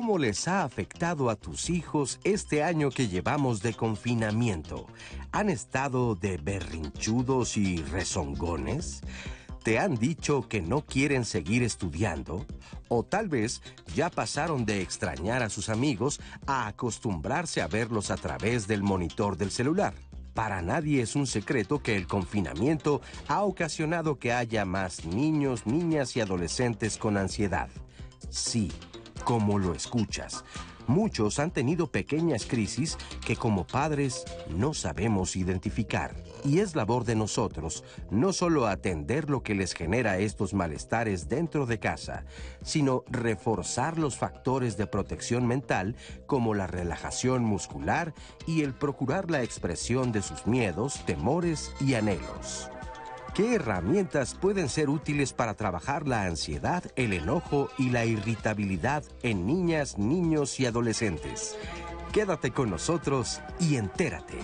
¿Cómo les ha afectado a tus hijos este año que llevamos de confinamiento? ¿Han estado de berrinchudos y rezongones? ¿Te han dicho que no quieren seguir estudiando? ¿O tal vez ya pasaron de extrañar a sus amigos a acostumbrarse a verlos a través del monitor del celular? Para nadie es un secreto que el confinamiento ha ocasionado que haya más niños, niñas y adolescentes con ansiedad. Sí como lo escuchas. Muchos han tenido pequeñas crisis que como padres no sabemos identificar. Y es labor de nosotros no solo atender lo que les genera estos malestares dentro de casa, sino reforzar los factores de protección mental como la relajación muscular y el procurar la expresión de sus miedos, temores y anhelos. ¿Qué herramientas pueden ser útiles para trabajar la ansiedad, el enojo y la irritabilidad en niñas, niños y adolescentes? Quédate con nosotros y entérate.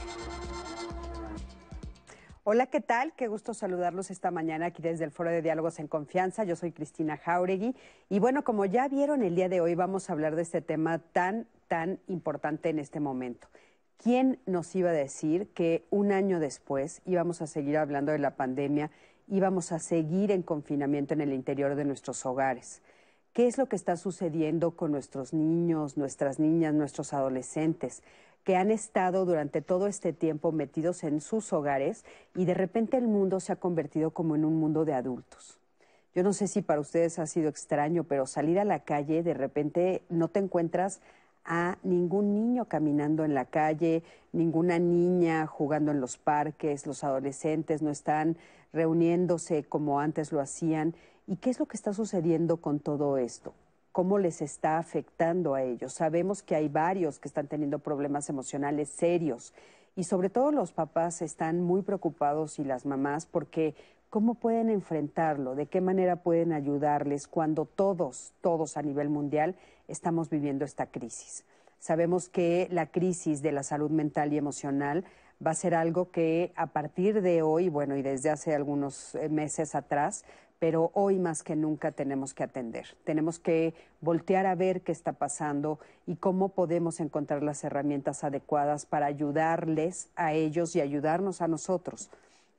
Hola, ¿qué tal? Qué gusto saludarlos esta mañana aquí desde el Foro de Diálogos en Confianza. Yo soy Cristina Jauregui y bueno, como ya vieron el día de hoy vamos a hablar de este tema tan, tan importante en este momento. ¿Quién nos iba a decir que un año después íbamos a seguir hablando de la pandemia, íbamos a seguir en confinamiento en el interior de nuestros hogares? ¿Qué es lo que está sucediendo con nuestros niños, nuestras niñas, nuestros adolescentes? que han estado durante todo este tiempo metidos en sus hogares y de repente el mundo se ha convertido como en un mundo de adultos. Yo no sé si para ustedes ha sido extraño, pero salir a la calle de repente no te encuentras a ningún niño caminando en la calle, ninguna niña jugando en los parques, los adolescentes no están reuniéndose como antes lo hacían. ¿Y qué es lo que está sucediendo con todo esto? ¿Cómo les está afectando a ellos? Sabemos que hay varios que están teniendo problemas emocionales serios y sobre todo los papás están muy preocupados y las mamás porque ¿cómo pueden enfrentarlo? ¿De qué manera pueden ayudarles cuando todos, todos a nivel mundial estamos viviendo esta crisis. Sabemos que la crisis de la salud mental y emocional va a ser algo que a partir de hoy, bueno, y desde hace algunos eh, meses atrás, pero hoy más que nunca tenemos que atender. Tenemos que voltear a ver qué está pasando y cómo podemos encontrar las herramientas adecuadas para ayudarles a ellos y ayudarnos a nosotros.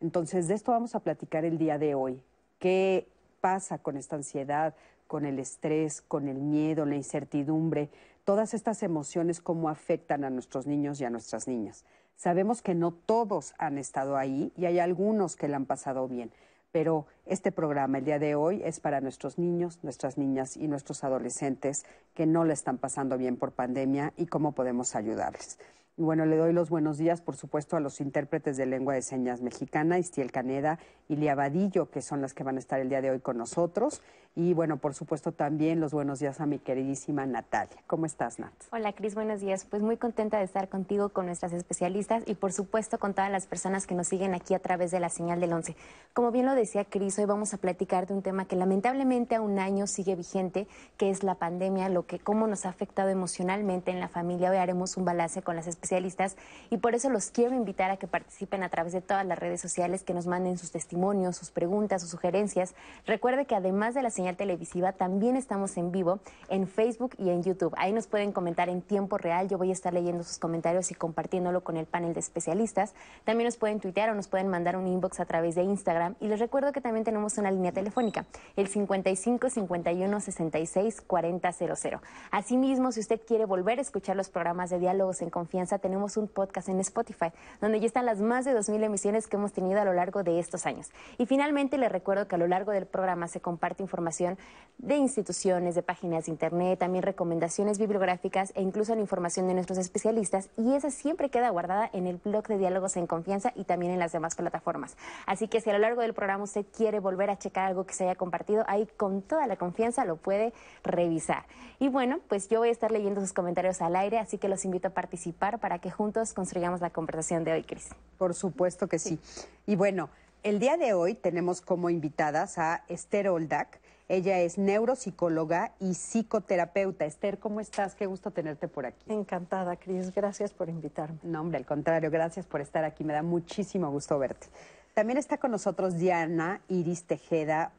Entonces, de esto vamos a platicar el día de hoy. ¿Qué pasa con esta ansiedad? con el estrés, con el miedo, la incertidumbre, todas estas emociones, cómo afectan a nuestros niños y a nuestras niñas. Sabemos que no todos han estado ahí y hay algunos que la han pasado bien, pero este programa el día de hoy es para nuestros niños, nuestras niñas y nuestros adolescentes que no le están pasando bien por pandemia y cómo podemos ayudarles. Y bueno, le doy los buenos días, por supuesto, a los intérpretes de lengua de señas mexicana, Istiel Caneda y Lia Vadillo, que son las que van a estar el día de hoy con nosotros. Y bueno, por supuesto, también los buenos días a mi queridísima Natalia. ¿Cómo estás, Nat? Hola, Cris, buenos días. Pues muy contenta de estar contigo, con nuestras especialistas y, por supuesto, con todas las personas que nos siguen aquí a través de la señal del 11. Como bien lo decía Cris, hoy vamos a platicar de un tema que lamentablemente a un año sigue vigente, que es la pandemia, lo que cómo nos ha afectado emocionalmente en la familia. Hoy haremos un balance con las especialistas especialistas y por eso los quiero invitar a que participen a través de todas las redes sociales, que nos manden sus testimonios, sus preguntas, sus sugerencias. Recuerde que además de la señal televisiva, también estamos en vivo en Facebook y en YouTube. Ahí nos pueden comentar en tiempo real. Yo voy a estar leyendo sus comentarios y compartiéndolo con el panel de especialistas. También nos pueden tuitear o nos pueden mandar un inbox a través de Instagram. Y les recuerdo que también tenemos una línea telefónica, el 55 51 66 40 00. Asimismo, si usted quiere volver a escuchar los programas de diálogos en confianza, tenemos un podcast en Spotify, donde ya están las más de 2.000 emisiones que hemos tenido a lo largo de estos años. Y finalmente les recuerdo que a lo largo del programa se comparte información de instituciones, de páginas de internet, también recomendaciones bibliográficas e incluso la información de nuestros especialistas. Y esa siempre queda guardada en el blog de Diálogos en Confianza y también en las demás plataformas. Así que si a lo largo del programa usted quiere volver a checar algo que se haya compartido, ahí con toda la confianza lo puede revisar. Y bueno, pues yo voy a estar leyendo sus comentarios al aire, así que los invito a participar para que juntos construyamos la conversación de hoy, Cris. Por supuesto que sí. Y bueno, el día de hoy tenemos como invitadas a Esther Oldak. Ella es neuropsicóloga y psicoterapeuta. Esther, ¿cómo estás? Qué gusto tenerte por aquí. Encantada, Cris. Gracias por invitarme. No, hombre, al contrario, gracias por estar aquí. Me da muchísimo gusto verte. También está con nosotros Diana Iris Tejeda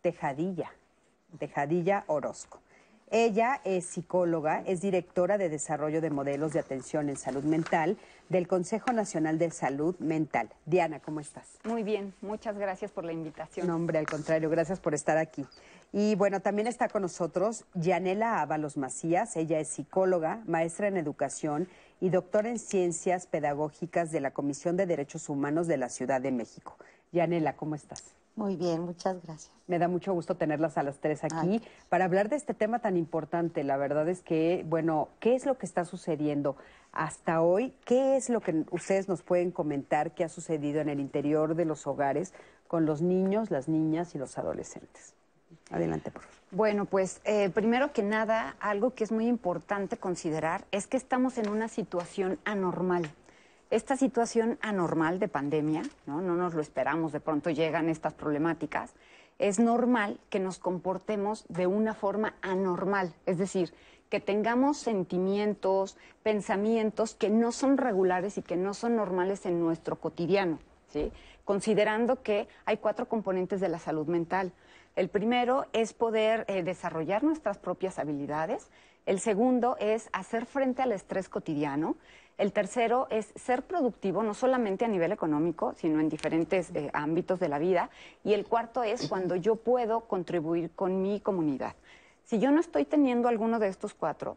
Tejadilla, Tejadilla Orozco. Ella es psicóloga, es directora de desarrollo de modelos de atención en salud mental del Consejo Nacional de Salud Mental. Diana, ¿cómo estás? Muy bien, muchas gracias por la invitación. No, hombre, al contrario, gracias por estar aquí. Y bueno, también está con nosotros Yanela Ábalos Macías. Ella es psicóloga, maestra en educación y doctora en ciencias pedagógicas de la Comisión de Derechos Humanos de la Ciudad de México. Yanela, ¿cómo estás? Muy bien, muchas gracias. Me da mucho gusto tenerlas a las tres aquí para hablar de este tema tan importante. La verdad es que, bueno, ¿qué es lo que está sucediendo hasta hoy? ¿Qué es lo que ustedes nos pueden comentar que ha sucedido en el interior de los hogares con los niños, las niñas y los adolescentes? Adelante, por favor. Bueno, pues eh, primero que nada, algo que es muy importante considerar es que estamos en una situación anormal esta situación anormal de pandemia, ¿no? no nos lo esperamos, de pronto llegan estas problemáticas, es normal que nos comportemos de una forma anormal, es decir, que tengamos sentimientos, pensamientos que no son regulares y que no son normales en nuestro cotidiano, ¿sí? considerando que hay cuatro componentes de la salud mental. El primero es poder eh, desarrollar nuestras propias habilidades, el segundo es hacer frente al estrés cotidiano, el tercero es ser productivo, no solamente a nivel económico, sino en diferentes eh, ámbitos de la vida. Y el cuarto es cuando yo puedo contribuir con mi comunidad. Si yo no estoy teniendo alguno de estos cuatro,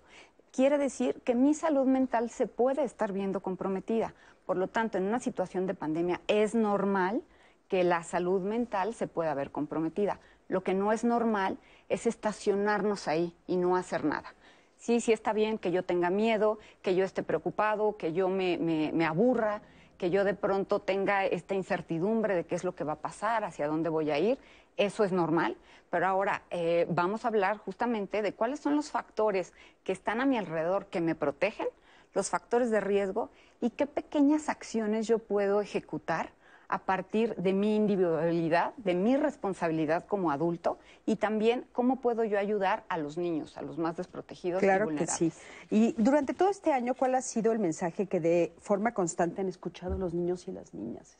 quiere decir que mi salud mental se puede estar viendo comprometida. Por lo tanto, en una situación de pandemia es normal que la salud mental se pueda ver comprometida. Lo que no es normal es estacionarnos ahí y no hacer nada sí, sí está bien que yo tenga miedo, que yo esté preocupado, que yo me, me, aburra, que yo de pronto tenga esta incertidumbre de qué es lo que va a pasar, hacia dónde voy a ir. Eso es normal, pero ahora eh, vamos a hablar justamente de cuáles son los factores que están a mi alrededor que me protegen, los factores de riesgo y qué pequeñas acciones yo puedo ejecutar a partir de mi individualidad, de mi responsabilidad como adulto y también cómo puedo yo ayudar a los niños, a los más desprotegidos claro y Que sí. Y durante todo este año, ¿cuál ha sido el mensaje que de forma constante han escuchado los niños y las niñas?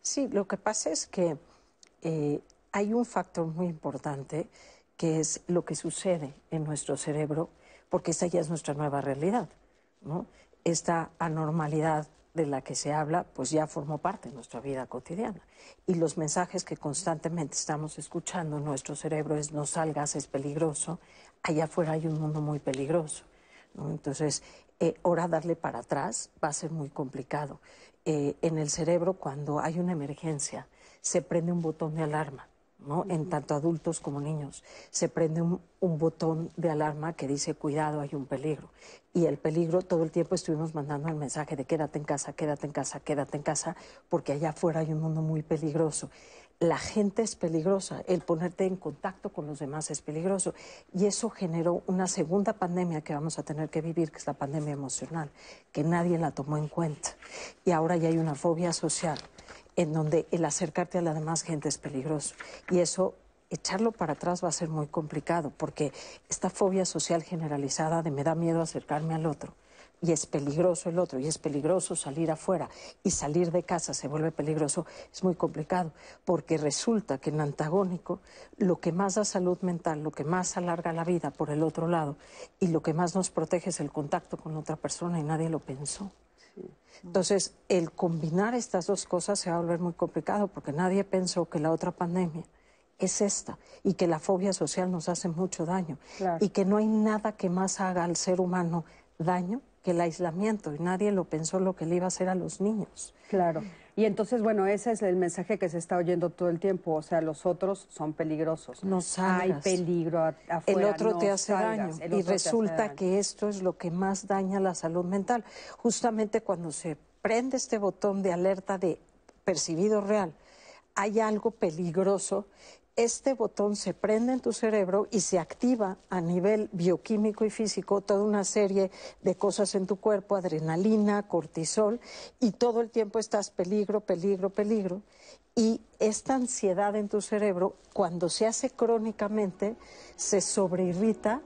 Sí, lo que pasa es que eh, hay un factor muy importante que es lo que sucede en nuestro cerebro, porque esta ya es nuestra nueva realidad, ¿no? Esta anormalidad de la que se habla, pues ya formó parte de nuestra vida cotidiana. Y los mensajes que constantemente estamos escuchando en nuestro cerebro es no salgas, es peligroso, allá afuera hay un mundo muy peligroso. Entonces, eh, ahora darle para atrás va a ser muy complicado. Eh, en el cerebro, cuando hay una emergencia, se prende un botón de alarma en tanto adultos como niños. Se prende un, botón de alarma que dice cuidado, hay un peligro. Y el peligro, todo el tiempo estuvimos mandando el mensaje de quédate en casa, quédate en casa, quédate en casa, porque allá afuera hay un mundo muy peligroso. La gente es peligrosa, el ponerte en contacto con los demás es peligroso. Y eso generó una segunda pandemia que vamos a tener que vivir, que es la pandemia emocional, que nadie la tomó en cuenta. Y ahora ya hay una fobia social en donde el acercarte a la demás gente es peligroso. Y eso, echarlo para atrás va a ser muy complicado, porque esta fobia social generalizada de me da miedo acercarme al otro, y es peligroso el otro, y es peligroso salir afuera, y salir de casa se vuelve peligroso, es muy complicado, porque resulta que en antagónico lo que más da salud mental, lo que más alarga la vida por el otro lado, y lo que más nos protege es el contacto con otra persona, y nadie lo pensó. Entonces, el combinar estas dos cosas se va a volver muy complicado porque nadie pensó que la otra pandemia es esta y que la fobia social nos hace mucho daño y que no hay nada que más haga al ser humano daño que el aislamiento y nadie lo pensó lo que le iba a hacer a los niños. Claro. Y entonces, bueno, ese es el mensaje que se está oyendo todo el tiempo. O sea, los otros son peligrosos. No salgas. Hay peligro afuera. El otro te hace daño. Y resulta que esto es lo que más daña la salud mental. Justamente cuando se prende este botón de alerta de percibido real, hay algo peligroso este botón se prende en tu cerebro y se activa a nivel bioquímico y físico toda una serie de cosas en tu cuerpo, adrenalina, cortisol, y todo el tiempo estás peligro, peligro, peligro. Y esta ansiedad en tu cerebro, cuando se hace crónicamente, se sobreirrita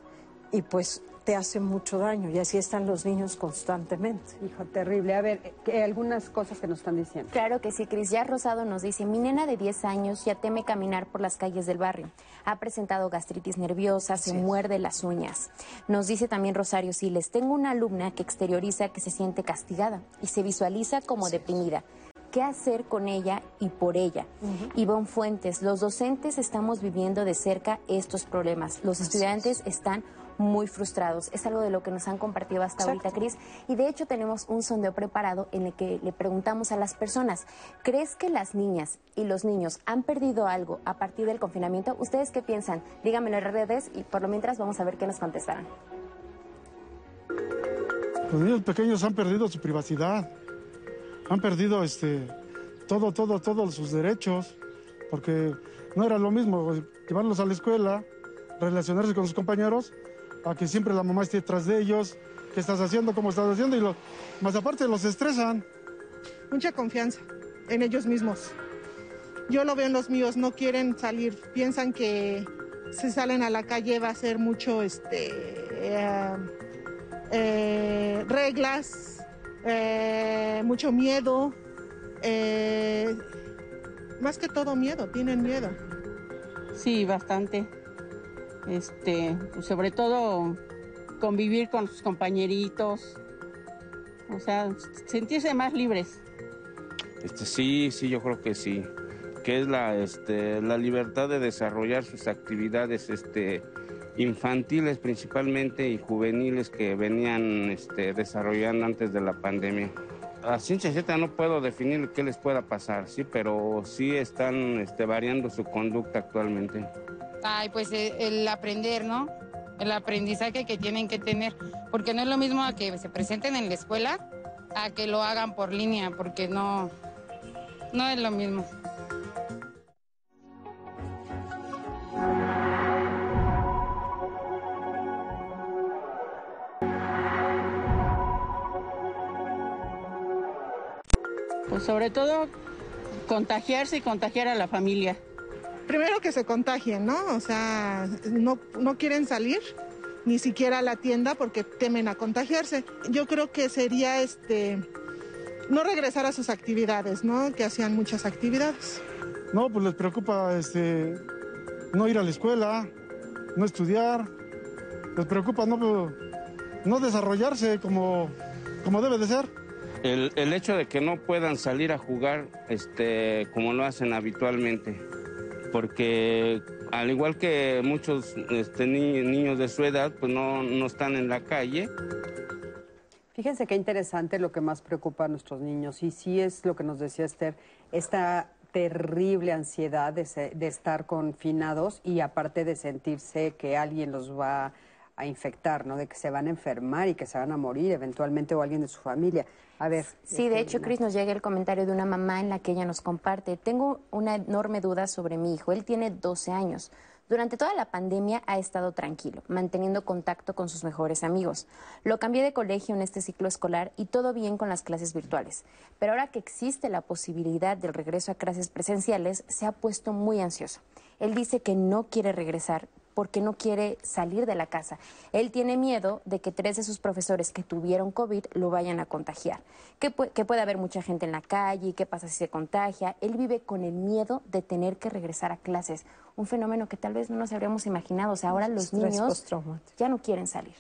y pues te hace mucho daño y así están los niños constantemente. Hijo, terrible. A ver, ¿qué- algunas cosas que nos están diciendo. Claro que sí, Cris. Ya Rosado nos dice, mi nena de 10 años ya teme caminar por las calles del barrio. Ha presentado gastritis nerviosa, se muerde las uñas. Nos dice también Rosario Siles, tengo una alumna que exterioriza que se siente castigada y se visualiza como deprimida. ¿Qué hacer con ella y por ella? Ivonne Fuentes, los docentes estamos viviendo de cerca estos problemas. Los estudiantes están muy frustrados. Es algo de lo que nos han compartido hasta ahorita, Cris. Y de hecho tenemos un sondeo preparado en el que le preguntamos a las personas, ¿crees que las niñas y los niños han perdido algo a partir del confinamiento? ¿Ustedes qué piensan? Díganmelo en redes y por lo mientras vamos a ver qué nos contestarán. Los niños pequeños han perdido su privacidad, han perdido este, todo, todo, todos sus derechos, porque no era lo mismo llevarlos a la escuela, relacionarse con sus compañeros, a que siempre la mamá esté detrás de ellos, qué estás haciendo, cómo estás haciendo, y lo- más aparte los estresan. mucha confianza en ellos mismos. Yo lo veo en los míos, no quieren salir, piensan que si salen a la calle va a ser mucho este eh, eh, reglas, eh, mucho miedo, eh, más que todo miedo, tienen miedo. Sí, bastante. Este, pues, sobre todo convivir con sus compañeritos. O sea, sentirse más libres. Este, sí, sí, yo creo que sí. Que es la, este, la libertad de desarrollar sus actividades este, infantiles principalmente y juveniles que venían este, desarrollando antes de la pandemia. A ciencia no puedo definir qué les pueda pasar, sí, pero sí están este, variando su conducta actualmente. Ay, pues eh, el aprender, ¿no? El aprendizaje que tienen que tener, porque no es lo mismo a que se presenten en la escuela a que lo hagan por línea, porque no, no es lo mismo. Pues sobre todo contagiarse y contagiar a la familia. Primero que se contagien, ¿no? O sea, no, no quieren salir ni siquiera a la tienda porque temen a contagiarse. Yo creo que sería este no regresar a sus actividades, ¿no? Que hacían muchas actividades. No, pues les preocupa este, no ir a la escuela, no estudiar, les preocupa no, no desarrollarse como, como debe de ser. El, el hecho de que no puedan salir a jugar este, como lo hacen habitualmente, porque al igual que muchos este, ni- niños de su edad, pues no, no están en la calle. Fíjense qué interesante lo que más preocupa a nuestros niños y sí es lo que nos decía Esther, esta terrible ansiedad de, se- de estar confinados y aparte de sentirse que alguien los va a infectar, ¿no? De que se van a enfermar y que se van a morir eventualmente o alguien de su familia. A ver. Sí, de hecho, Cris, nos llega el comentario de una mamá en la que ella nos comparte. Tengo una enorme duda sobre mi hijo. Él tiene 12 años. Durante toda la pandemia ha estado tranquilo, manteniendo contacto con sus mejores amigos. Lo cambié de colegio en este ciclo escolar y todo bien con las clases virtuales. Pero ahora que existe la posibilidad del regreso a clases presenciales, se ha puesto muy ansioso. Él dice que no quiere regresar porque no quiere salir de la casa. Él tiene miedo de que tres de sus profesores que tuvieron COVID lo vayan a contagiar, que, pu- que puede haber mucha gente en la calle, qué pasa si se contagia. Él vive con el miedo de tener que regresar a clases, un fenómeno que tal vez no nos habríamos imaginado. O sea, ahora los niños ya no quieren salir.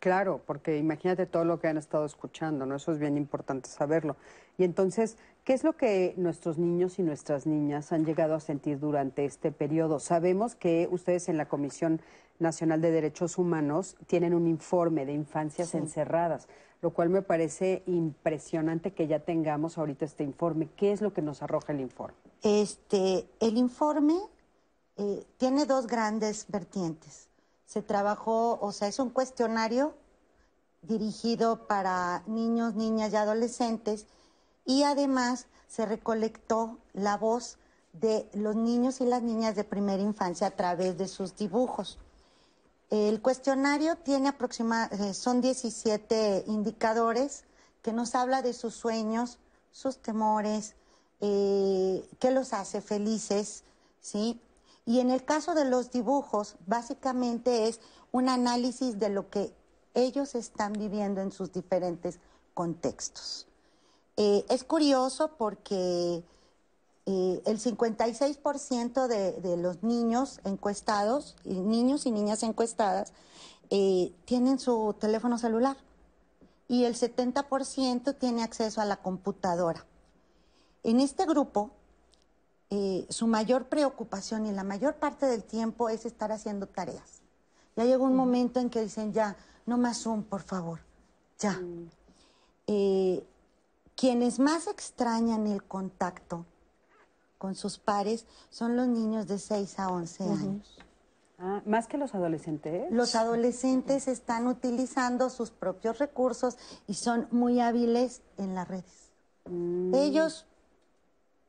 Claro, porque imagínate todo lo que han estado escuchando, ¿no? Eso es bien importante saberlo. Y entonces, ¿qué es lo que nuestros niños y nuestras niñas han llegado a sentir durante este periodo? Sabemos que ustedes en la Comisión Nacional de Derechos Humanos tienen un informe de infancias encerradas, lo cual me parece impresionante que ya tengamos ahorita este informe. ¿Qué es lo que nos arroja el informe? Este, el informe eh, tiene dos grandes vertientes. Se trabajó, o sea, es un cuestionario dirigido para niños, niñas y adolescentes y además se recolectó la voz de los niños y las niñas de primera infancia a través de sus dibujos. El cuestionario tiene aproximadamente, son 17 indicadores que nos habla de sus sueños, sus temores, eh, qué los hace felices, ¿sí? Y en el caso de los dibujos, básicamente es un análisis de lo que ellos están viviendo en sus diferentes contextos. Eh, es curioso porque eh, el 56% de, de, los niños encuestados, niños y niñas encuestadas, eh, tienen su teléfono celular y el 70% tiene acceso a la computadora. En este grupo, eh, su mayor preocupación y la mayor parte del tiempo es estar haciendo tareas. Ya llegó un momento en que dicen, ya, no más Zoom, por favor, ya. Eh, quienes más extrañan el contacto con sus pares son los niños de 6 a 11 años. Ah, ¿Más que los adolescentes? Los adolescentes están utilizando sus propios recursos y son muy hábiles en las redes. Mm. Ellos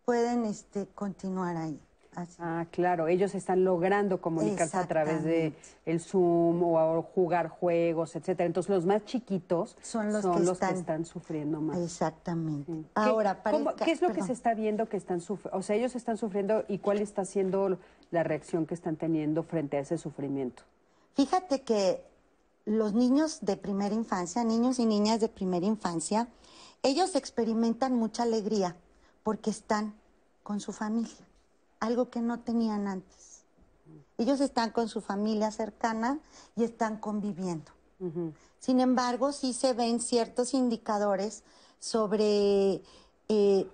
pueden este, continuar ahí. Así. Ah, claro, ellos están logrando comunicarse a través de el Zoom o jugar juegos, etcétera. Entonces los más chiquitos son los, son que, los están... que están sufriendo más. Exactamente. Sí. Ahora, ¿Qué, para el ¿qué es lo que se está viendo que están sufriendo? O sea, ellos están sufriendo y cuál está siendo la reacción que están teniendo frente a ese sufrimiento. Fíjate que los niños de primera infancia, niños y niñas de primera infancia, ellos experimentan mucha alegría porque están con su familia, algo que no tenían antes. Ellos están con su familia cercana y están conviviendo. Sin embargo, sí se ven ciertos indicadores sobre eh,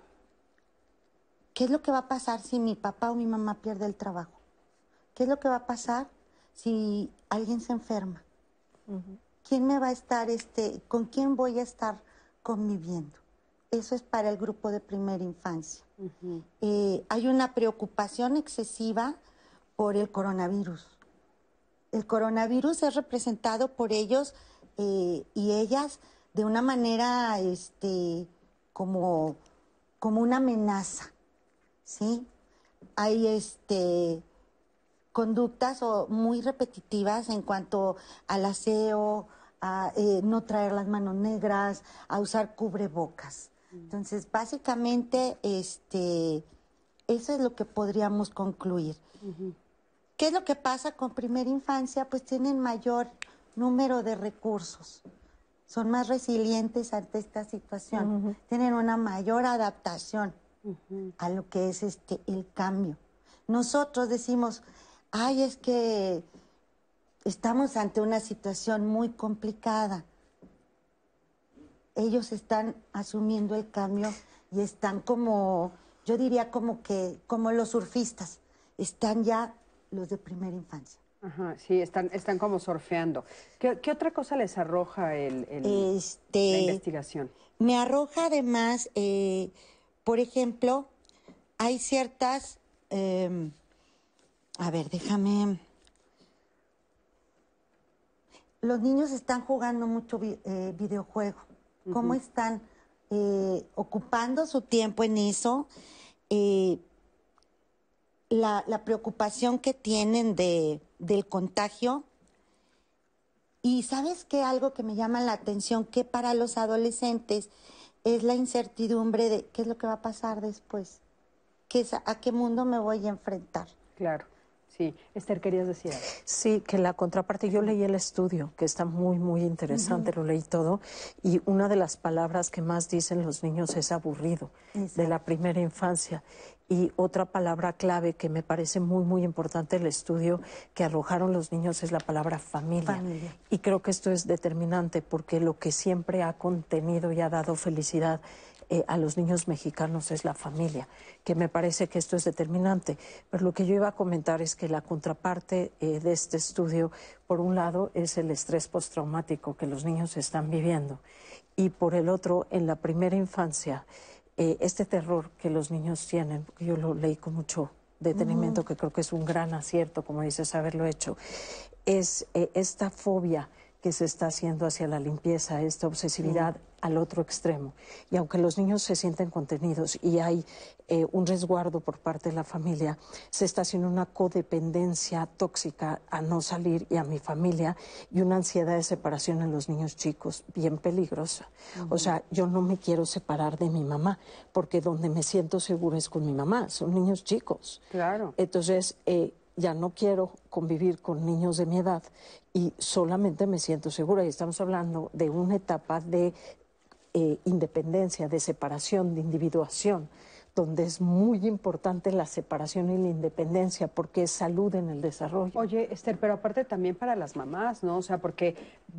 qué es lo que va a pasar si mi papá o mi mamá pierde el trabajo. ¿Qué es lo que va a pasar si alguien se enferma? ¿Quién me va a estar, este, con quién voy a estar conviviendo? Eso es para el grupo de primera infancia. Eh, hay una preocupación excesiva por el coronavirus. El coronavirus es representado por ellos eh, y ellas de una manera este, como, como una amenaza. ¿sí? Hay este, conductas o muy repetitivas en cuanto al aseo, a eh, no traer las manos negras, a usar cubrebocas. Entonces, básicamente, este, eso es lo que podríamos concluir. ¿Qué es lo que pasa con primera infancia? Pues tienen mayor número de recursos, son más resilientes ante esta situación, tienen una mayor adaptación a lo que es este el cambio. Nosotros decimos, ay, es que estamos ante una situación muy complicada. Ellos están asumiendo el cambio y están como, yo diría como que, como los surfistas, están ya los de primera infancia. Ajá, sí, están, están como surfeando. ¿Qué, qué otra cosa les arroja el, el- Este, la investigación? Me arroja además, eh, por ejemplo, hay ciertas, eh, a ver, déjame, los niños están jugando mucho vi- eh, videojuego. ¿Cómo están eh, ocupando su tiempo en eso? Eh, la, la preocupación que tienen de, del contagio. Y sabes qué, algo que me llama la atención, que para los adolescentes es la incertidumbre de qué es lo que va a pasar después, ¿Qué es, a qué mundo me voy a enfrentar. Claro, sí. Esther, querías decir algo. Sí, que la contraparte, yo leí el estudio, que está muy, muy interesante, lo leí todo, y una de las palabras que más dicen los niños es aburrido, de la primera infancia. Y otra palabra clave que me parece muy, muy importante el estudio que arrojaron los niños es la palabra familia. Familia. Y creo que esto es determinante porque lo que siempre ha contenido y ha dado felicidad eh, a los niños mexicanos es la familia, que me parece que esto es determinante. Pero lo que yo iba a comentar es que la contraparte eh, de este estudio, por un lado, es el estrés postraumático que los niños están viviendo y por el otro, en la primera infancia, eh, este terror que los niños tienen, yo lo leí con mucho detenimiento, que creo que es un gran acierto, como dices, haberlo hecho, es esta fobia que se está haciendo hacia la limpieza, esta obsesividad al otro extremo. Y aunque los niños se sienten contenidos y hay eh, un resguardo por parte de la familia, se está haciendo una codependencia tóxica a no salir y a mi familia y una ansiedad de separación en los niños chicos bien peligrosa. O sea, yo no me quiero separar de mi mamá porque donde me siento segura es con mi mamá, son niños chicos. Claro. Entonces, eh, ya no quiero convivir con niños de mi edad y solamente me siento segura. Y estamos hablando de una etapa de eh, independencia, de separación, de individuación, donde es muy importante la separación y la independencia porque es salud en el desarrollo. Oye, Esther, pero aparte también para las mamás, ¿no? O sea, porque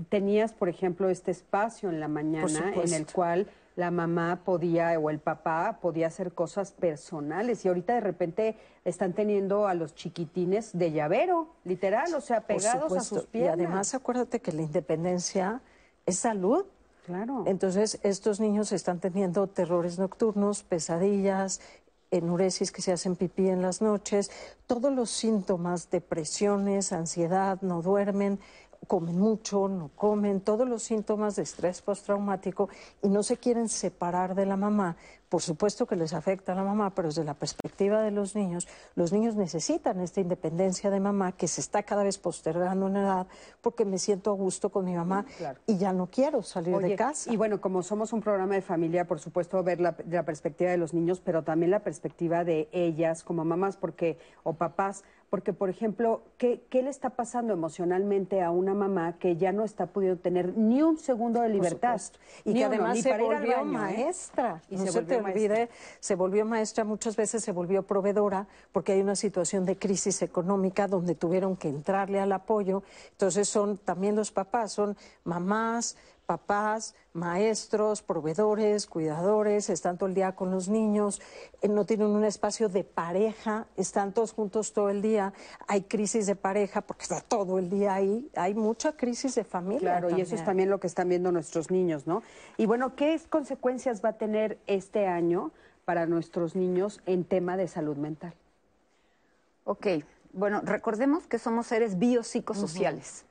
tenías, por ejemplo, este espacio en la mañana en el cual la mamá podía o el papá podía hacer cosas personales y ahorita de repente están teniendo a los chiquitines de llavero, literal, o sea, pegados a sus piernas. Y además acuérdate que la independencia es salud. Claro. Entonces, estos niños están teniendo terrores nocturnos, pesadillas, enuresis que se hacen pipí en las noches, todos los síntomas, depresiones, ansiedad, no duermen, comen mucho, no comen, todos los síntomas de estrés postraumático y no se quieren separar de la mamá. Por supuesto que les afecta a la mamá, pero desde la perspectiva de los niños, los niños necesitan esta independencia de mamá que se está cada vez postergando en edad porque me siento a gusto con mi mamá y ya no quiero salir de casa. Y bueno, como somos un programa de familia, por supuesto ver la, la perspectiva de los niños, pero también la perspectiva de ellas como mamás porque o papás porque, por ejemplo, ¿qué, ¿qué, le está pasando emocionalmente a una mamá que ya no está pudiendo tener ni un segundo de libertad? Y que además se volvió maestra. Y se, olvide, se volvió maestra, muchas veces se volvió proveedora, porque hay una situación de crisis económica donde tuvieron que entrarle al apoyo. Entonces son también los papás, son mamás, papás, maestros, proveedores, cuidadores, están todo el día con los niños, eh, no tienen un espacio de pareja, están todos juntos todo el día, hay crisis de pareja porque está todo el día ahí, hay mucha crisis de familia. Claro, y eso es también lo que están viendo nuestros niños, ¿no? Y bueno, ¿qué consecuencias va a tener este año para nuestros niños en tema de salud mental? Ok, bueno, recordemos que somos seres biopsicosociales.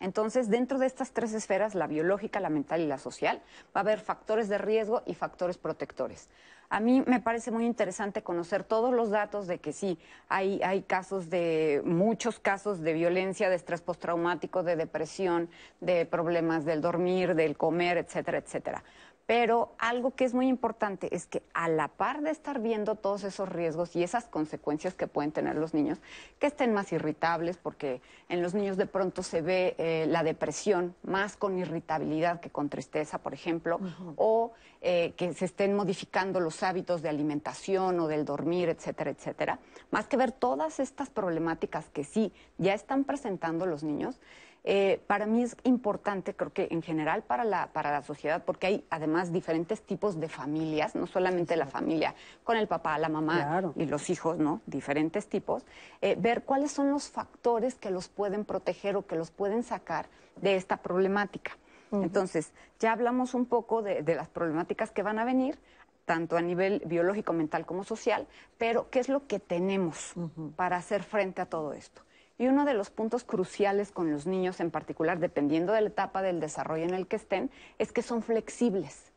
Entonces, dentro de estas tres esferas, la biológica, la mental y la social, va a haber factores de riesgo y factores protectores. A mí me parece muy interesante conocer todos los datos de que sí, hay, hay casos de, muchos casos de violencia, de estrés postraumático, de depresión, de problemas del dormir, del comer, etcétera, etcétera. Pero algo que es muy importante es que a la par de estar viendo todos esos riesgos y esas consecuencias que pueden tener los niños, que estén más irritables, porque en los niños de pronto se ve eh, la depresión más con irritabilidad que con tristeza, por ejemplo, o eh, que se estén modificando los hábitos de alimentación o del dormir, etcétera, etcétera. Más que ver todas estas problemáticas que sí ya están presentando los niños, eh, para mí es importante, creo que en general para la, para la sociedad, porque hay además diferentes tipos de familias, no solamente la familia con el papá, la mamá y los hijos, ¿no? Diferentes tipos, eh, ver cuáles son los factores que los pueden proteger o que los pueden sacar de esta problemática. Entonces, ya hablamos un poco de, las problemáticas que van a venir, tanto a nivel biológico, mental como social, pero ¿qué es lo que tenemos para hacer frente a todo esto? Y uno de los puntos cruciales con los niños en particular, dependiendo de la etapa del desarrollo en el que estén, es que son flexibles.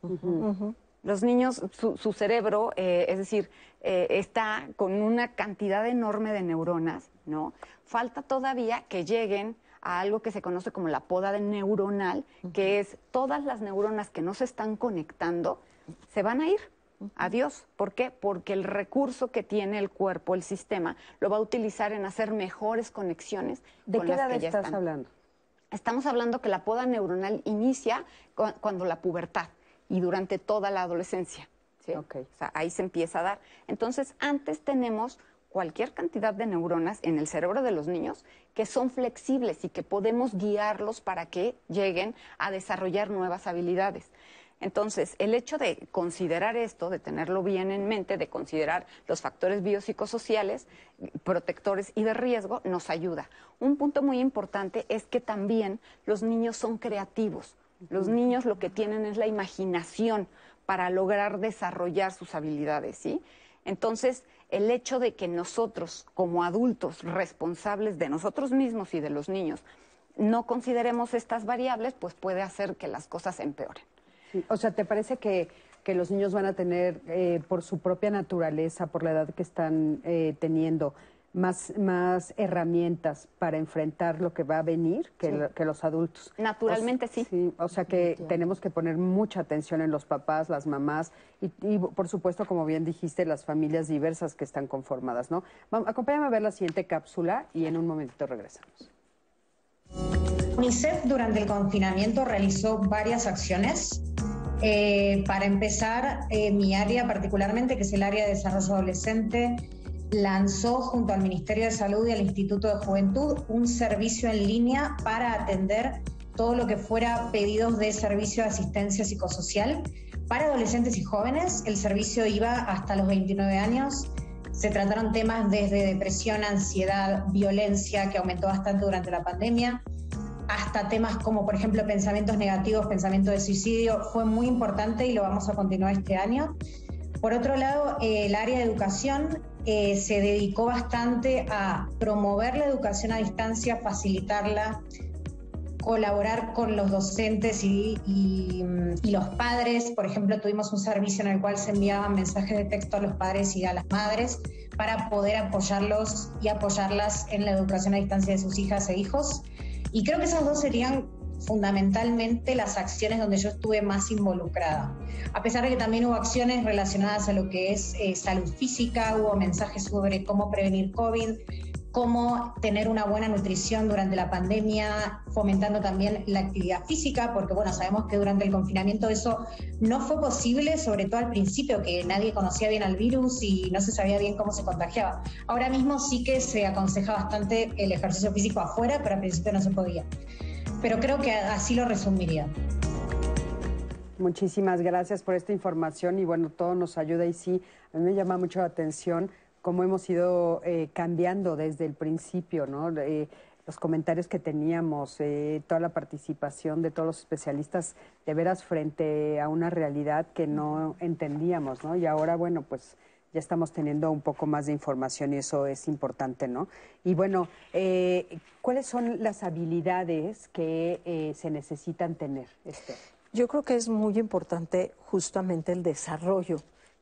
Los niños, su, cerebro, eh, es decir, eh, está con una cantidad enorme de neuronas, ¿no? Falta todavía que lleguen a algo que se conoce como la poda de neuronal, que es todas las neuronas que no se están conectando, se van a ir Adiós. ¿Por qué? Porque el recurso que tiene el cuerpo, el sistema, lo va a utilizar en hacer mejores conexiones. ¿De qué edad estás hablando? Estamos hablando que la poda neuronal inicia cuando la pubertad y durante toda la adolescencia. ¿sí? O sea, ahí se empieza a dar. Entonces, antes tenemos cualquier cantidad de neuronas en el cerebro de los niños que son flexibles y que podemos guiarlos para que lleguen a desarrollar nuevas habilidades. Entonces, el hecho de considerar esto, de tenerlo bien en mente, de considerar los factores biopsicosociales, protectores y de riesgo, nos ayuda. Un punto muy importante es que también los niños son creativos. Los niños lo que tienen es la imaginación para lograr desarrollar sus habilidades, ¿sí? Entonces, el hecho de que nosotros, como adultos responsables de nosotros mismos y de los niños, no consideremos estas variables, pues puede hacer que las cosas empeoren. O sea, ¿te parece que, los niños van a tener, eh, por su propia naturaleza, por la edad que están eh, teniendo, más, más herramientas para enfrentar lo que va a venir que, Sí. lo- que los adultos. Naturalmente, O sí. O sea que tenemos que poner mucha atención en los papás, las mamás y, y, por supuesto, como bien dijiste, las familias diversas que están conformadas, ¿no? Acompáñame a ver la siguiente cápsula y en un momentito regresamos. UNICEF durante el confinamiento realizó varias acciones. Eh, para empezar, eh, mi área particularmente, que es el área de desarrollo adolescente, lanzó junto al Ministerio de Salud y al Instituto de Juventud un servicio en línea para atender todo lo que fuera pedidos de servicio de asistencia psicosocial para adolescentes y jóvenes. El servicio iba hasta los 29 años. Se trataron temas desde depresión, ansiedad, violencia, que aumentó bastante durante la pandemia, hasta temas como, por ejemplo, pensamientos negativos, pensamientos de suicidio. Fue muy importante y lo vamos a continuar este año. Por otro lado, eh, el área de educación eh, se dedicó bastante a promover la educación a distancia, facilitarla, colaborar con los docentes y, mm, y los padres. Por ejemplo, tuvimos un servicio en el cual se enviaban mensajes de texto a los padres y a las madres para poder apoyarlos y apoyarlas en la educación a distancia de sus hijas e hijos. Y creo que esas dos serían fundamentalmente las acciones donde yo estuve más involucrada. A pesar de que también hubo acciones relacionadas a lo que es eh, salud física, hubo mensajes sobre cómo prevenir COVID, cómo tener una buena nutrición durante la pandemia, fomentando también la actividad física, porque bueno, sabemos que durante el confinamiento eso no fue posible, sobre todo al principio, que nadie conocía bien al virus y no se sabía bien cómo se contagiaba. Ahora mismo sí que se aconseja bastante el ejercicio físico afuera, pero al principio no se podía. Pero creo que así lo resumiría. Muchísimas gracias por esta información y bueno, todo nos ayuda y sí, a mí me llama mucho la atención cómo hemos ido eh, cambiando desde el principio, ¿no? Eh, los comentarios que teníamos, eh, toda la participación de todos los especialistas, de veras frente a una realidad que no entendíamos, ¿no? Y ahora, bueno, pues ya estamos teniendo un poco más de información y eso es importante, ¿no? Y bueno, ¿cuáles son las habilidades que se necesitan tener? Yo creo que es muy importante justamente el desarrollo.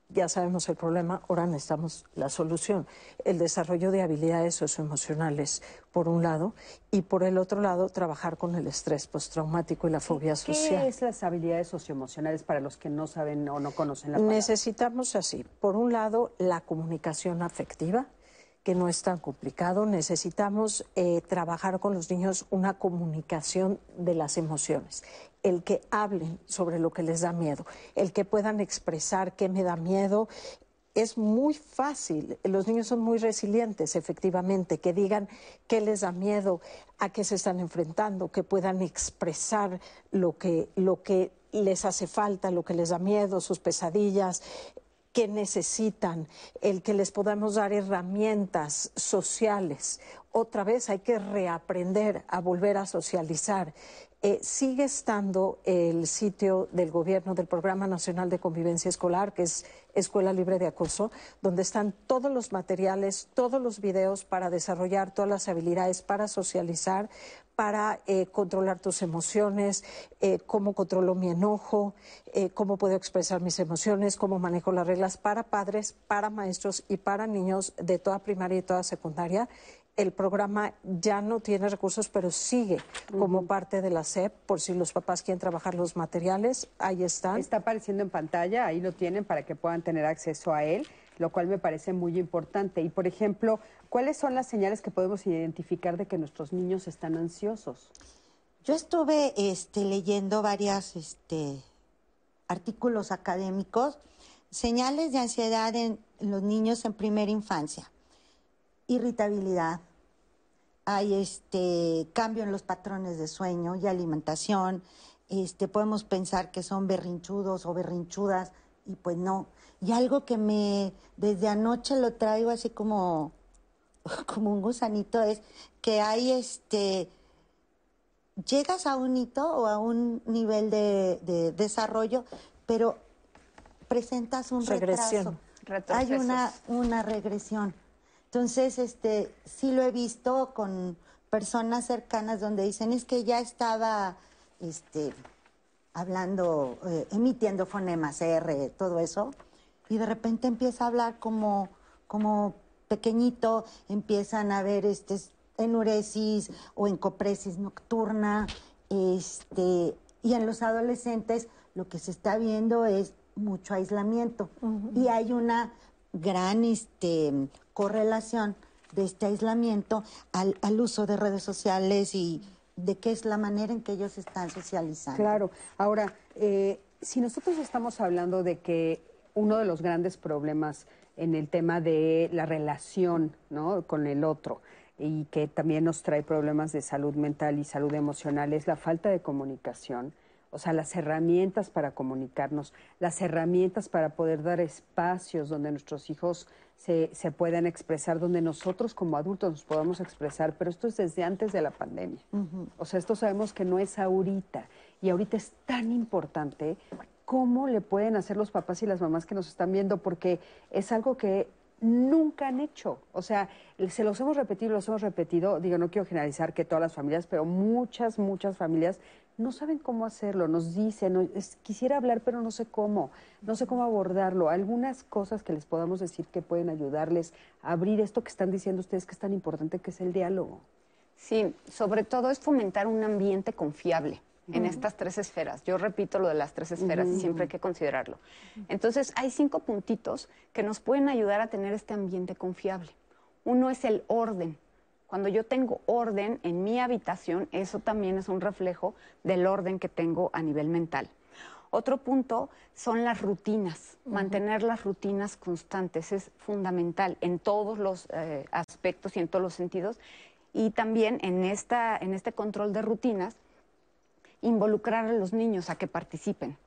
Ya sabemos el problema, ahora necesitamos la solución. El desarrollo de habilidades socioemocionales, por un lado, y por el otro lado, trabajar con el estrés postraumático y la fobia social. ¿Qué es las habilidades socioemocionales para los que no saben o no conocen la palabra? Necesitamos así, por un lado, la comunicación afectiva, que no es tan complicado. Necesitamos eh, trabajar con los niños una comunicación de las emociones, el que hablen sobre lo que les da miedo, el que puedan expresar qué me da miedo. Es muy fácil, los niños son muy resilientes, efectivamente, que digan qué les da miedo, a qué se están enfrentando, que puedan expresar lo que, lo que les hace falta, lo que les da miedo, sus pesadillas, que necesitan, el que les podamos dar herramientas sociales. Otra vez hay que reaprender a volver a socializar. Eh, sigue estando el sitio del gobierno del Programa Nacional de Convivencia Escolar, que es Escuela Libre de Acoso, donde están todos los materiales, todos los videos para desarrollar todas las habilidades para socializar, para eh, controlar tus emociones, eh, cómo controlo mi enojo, eh, cómo puedo expresar mis emociones, cómo manejo las reglas para padres, para maestros y para niños de toda primaria y toda secundaria. El programa ya no tiene recursos, pero sigue como parte de la SEP, por si los papás quieren trabajar los materiales, ahí están. Está apareciendo en pantalla, ahí lo tienen para que puedan tener acceso a él, lo cual me parece muy importante. Y, por ejemplo, ¿cuáles son las señales que podemos identificar de que nuestros niños están ansiosos? Yo estuve este, leyendo varios este, artículos académicos, señales de ansiedad en los niños en primera infancia, irritabilidad, hay este cambio en los patrones de sueño y alimentación, este, podemos pensar que son berrinchudos o berrinchudas y pues no. Y algo que me desde anoche lo traigo así como como un gusanito es que hay este llegas a un hito o a un nivel de, de desarrollo, pero presentas un Regresión. retraso. Hay una, una regresión. Entonces, este, sí lo he visto con personas cercanas donde dicen es que ya estaba este, hablando, eh, emitiendo fonemas R, todo eso, y de repente empieza a hablar como, como pequeñito empiezan a ver este enuresis o encopresis nocturna, este, y en los adolescentes lo que se está viendo es mucho aislamiento y hay una gran este, correlación de este aislamiento al, al uso de redes sociales y de qué es la manera en que ellos están socializando. Claro. Ahora, eh, si nosotros estamos hablando de que uno de los grandes problemas en el tema de la relación ¿no? con el otro y que también nos trae problemas de salud mental y salud emocional es la falta de comunicación. O sea, las herramientas para comunicarnos, las herramientas para poder dar espacios donde nuestros hijos se, se puedan expresar, donde nosotros como adultos nos podamos expresar, pero esto es desde antes de la pandemia. O sea, esto sabemos que no es ahorita. Y ahorita es tan importante cómo le pueden hacer los papás y las mamás que nos están viendo, porque es algo que nunca han hecho. O sea, se los hemos repetido, los hemos repetido. Digo, no quiero generalizar que todas las familias, pero muchas, muchas familias no saben cómo hacerlo. Nos dicen, quisiera hablar, pero no sé cómo. No sé cómo abordarlo. Algunas cosas que les podamos decir que pueden ayudarles a abrir esto que están diciendo ustedes que es tan importante, que es el diálogo. Sí, sobre todo es fomentar un ambiente confiable en estas tres esferas. Yo repito lo de las tres esferas y siempre hay que considerarlo. Entonces, hay cinco puntitos que nos pueden ayudar a tener este ambiente confiable. Uno es el orden. Cuando yo tengo orden en mi habitación, eso también es un reflejo del orden que tengo a nivel mental. Otro punto son las rutinas. Mantener las rutinas constantes es fundamental en todos los eh, aspectos y en todos los sentidos. Y también en, esta, en este control de rutinas, involucrar a los niños a que participen.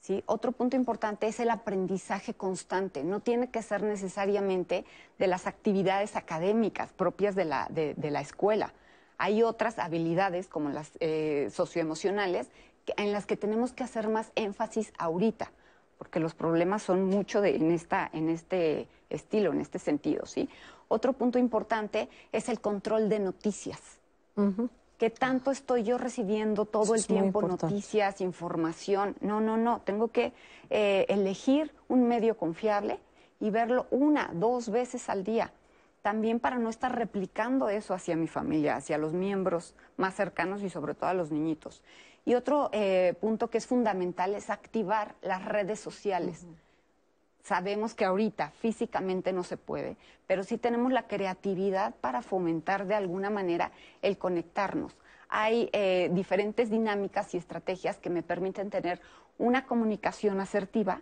¿sí? Otro punto importante es el aprendizaje constante. No tiene que ser necesariamente de las actividades académicas propias de la, de, la escuela. Hay otras habilidades, como las eh, socioemocionales, en las que tenemos que hacer más énfasis ahorita, porque los problemas son mucho de, en, esta, en este estilo, en este sentido. ¿sí? Otro punto importante es el control de noticias. ¿Qué tanto estoy yo recibiendo todo el tiempo noticias, información? No, no, no. Tengo que eh, elegir un medio confiable y verlo una, dos veces al día. También para no estar replicando eso hacia mi familia, hacia los miembros más cercanos y sobre todo a los niñitos. Y otro eh, punto que es fundamental es activar las redes sociales. Sabemos que ahorita físicamente no se puede, pero sí tenemos la creatividad para fomentar de alguna manera el conectarnos. Hay eh, diferentes dinámicas y estrategias que me permiten tener una comunicación asertiva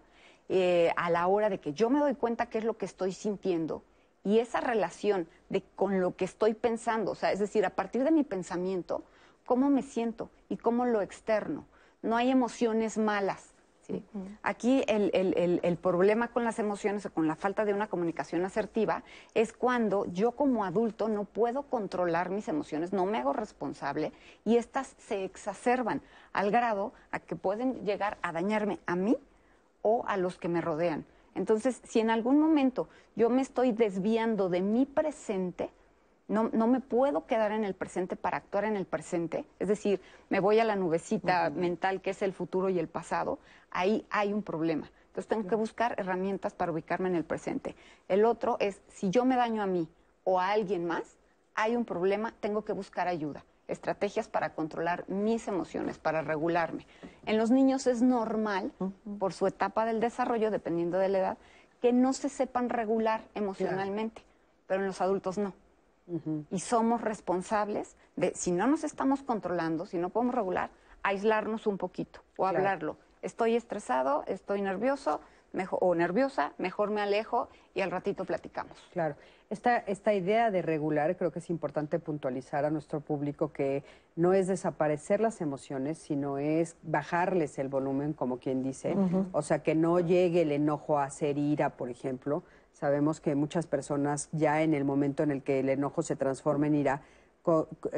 eh, a la hora de que yo me doy cuenta qué es lo que estoy sintiendo y esa relación de con lo que estoy pensando, o sea, es decir, a partir de mi pensamiento, cómo me siento y cómo lo externo. No hay emociones malas, Aquí el, problema con las emociones o con la falta de una comunicación asertiva es cuando yo como adulto no puedo controlar mis emociones, no me hago responsable y estas se exacerban al grado a que pueden llegar a dañarme a mí o a los que me rodean. Entonces, si en algún momento yo me estoy desviando de mi presente, no, no, me puedo quedar en el presente para actuar en el presente, es decir, me voy a la nubecita mental que es el futuro y el pasado, ahí hay un problema. Entonces tengo que buscar herramientas para ubicarme en el presente. El otro es, si yo me daño a mí o a alguien más, hay un problema, tengo que buscar ayuda, estrategias para controlar mis emociones, para regularme. En los niños es normal, por su etapa del desarrollo, dependiendo de la edad, que no se sepan regular emocionalmente, pero en los adultos no. Y somos responsables de, si no nos estamos controlando, si no podemos regular, aislarnos un poquito o hablarlo. Estoy estresado, estoy nervioso mejor, o nerviosa, mejor me alejo y al ratito platicamos. Claro. Esta, esta idea de regular, creo que es importante puntualizar a nuestro público que no es desaparecer las emociones, sino es bajarles el volumen, como quien dice. O sea, que no llegue el enojo a ser ira, por ejemplo, Sabemos que muchas personas ya en el momento en el que el enojo se transforma en ira,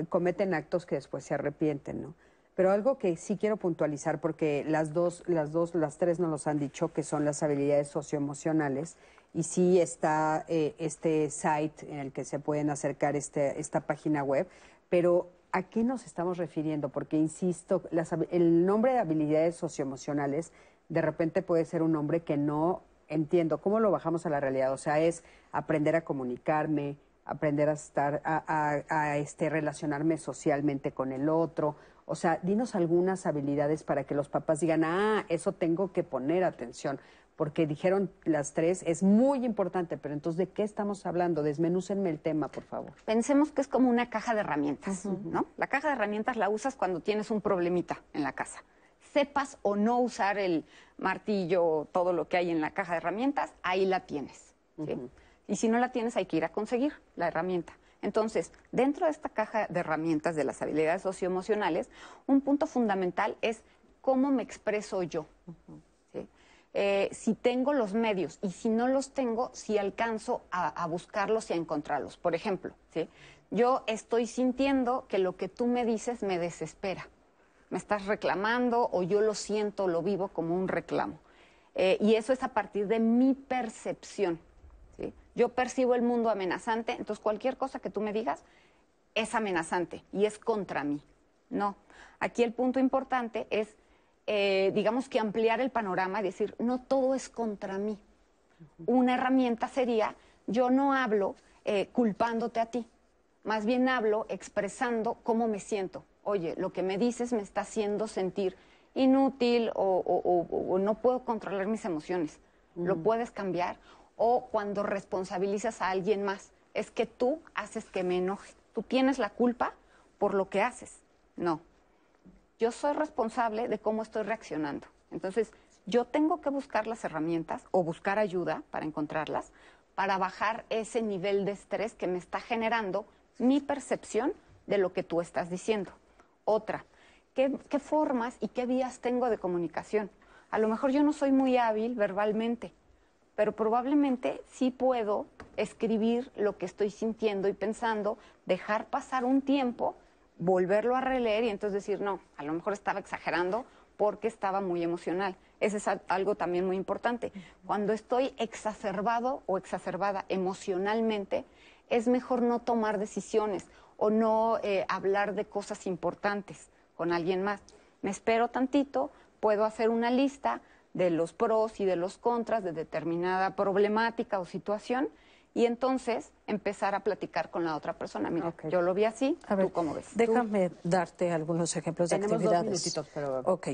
cometen actos que después se arrepienten, ¿no? Pero algo que sí quiero puntualizar, porque las dos, las dos, las tres nos los han dicho, que son las habilidades socioemocionales, y sí está eh, este site en el que se pueden acercar este, esta página web, pero ¿a qué nos estamos refiriendo? Porque, insisto, el nombre de habilidades socioemocionales de repente puede ser un nombre que no entiendo. ¿Cómo lo bajamos a la realidad? O sea, es aprender a comunicarme, aprender a estar, a, a- a, este, relacionarme socialmente con el otro. O sea, dinos algunas habilidades para que los papás digan, ah, eso tengo que poner atención. Porque dijeron las tres, es muy importante, pero entonces, ¿de qué estamos hablando? Desmenúcenme el tema, por favor. Pensemos que es como una caja de herramientas, ¿no? La caja de herramientas la usas cuando tienes un problemita en la casa. Sepas o no usar el martillo, todo lo que hay en la caja de herramientas, ahí la tienes. ¿sí? Y si no la tienes, hay que ir a conseguir la herramienta. Entonces, dentro de esta caja de herramientas de las habilidades socioemocionales, un punto fundamental es cómo me expreso yo. ¿sí? Eh, si tengo los medios y si no los tengo, si alcanzo a, a buscarlos y a encontrarlos. Por ejemplo, ¿sí? yo estoy sintiendo que lo que tú me dices me desespera. Me estás reclamando o yo lo siento, lo vivo como un reclamo. Eh, y eso es a partir de mi percepción. Yo percibo el mundo amenazante, entonces cualquier cosa que tú me digas es amenazante y es contra mí. No. Aquí el punto importante es, eh, digamos que ampliar el panorama y decir, no todo es contra mí. Una herramienta sería, yo no hablo eh, culpándote a ti, más bien hablo expresando cómo me siento. Oye, lo que me dices me está haciendo sentir inútil o, o- o- o no puedo controlar mis emociones. ¿Lo puedes cambiar? O cuando responsabilizas a alguien más, es que tú haces que me enoje. Tú tienes la culpa por lo que haces. No, yo soy responsable de cómo estoy reaccionando. Entonces, yo tengo que buscar las herramientas o buscar ayuda para encontrarlas, para bajar ese nivel de estrés que me está generando mi percepción de lo que tú estás diciendo. Otra, ¿qué, formas y qué vías tengo de comunicación? A lo mejor yo no soy muy hábil verbalmente, pero probablemente sí puedo escribir lo que estoy sintiendo y pensando, dejar pasar un tiempo, volverlo a releer y entonces decir, no, a lo mejor estaba exagerando porque estaba muy emocional. Ese es al- algo también muy importante. Cuando estoy exacerbado o exacerbada emocionalmente, es mejor no tomar decisiones o no eh, hablar de cosas importantes con alguien más. Me espero tantito, puedo hacer una lista de los pros y de los contras de determinada problemática o situación y entonces empezar a platicar con la otra persona. Mira, yo lo vi así, ¿tú cómo ves? Déjame darte algunos ejemplos de Tenemos dos actividades. minutitos, pero- Ok.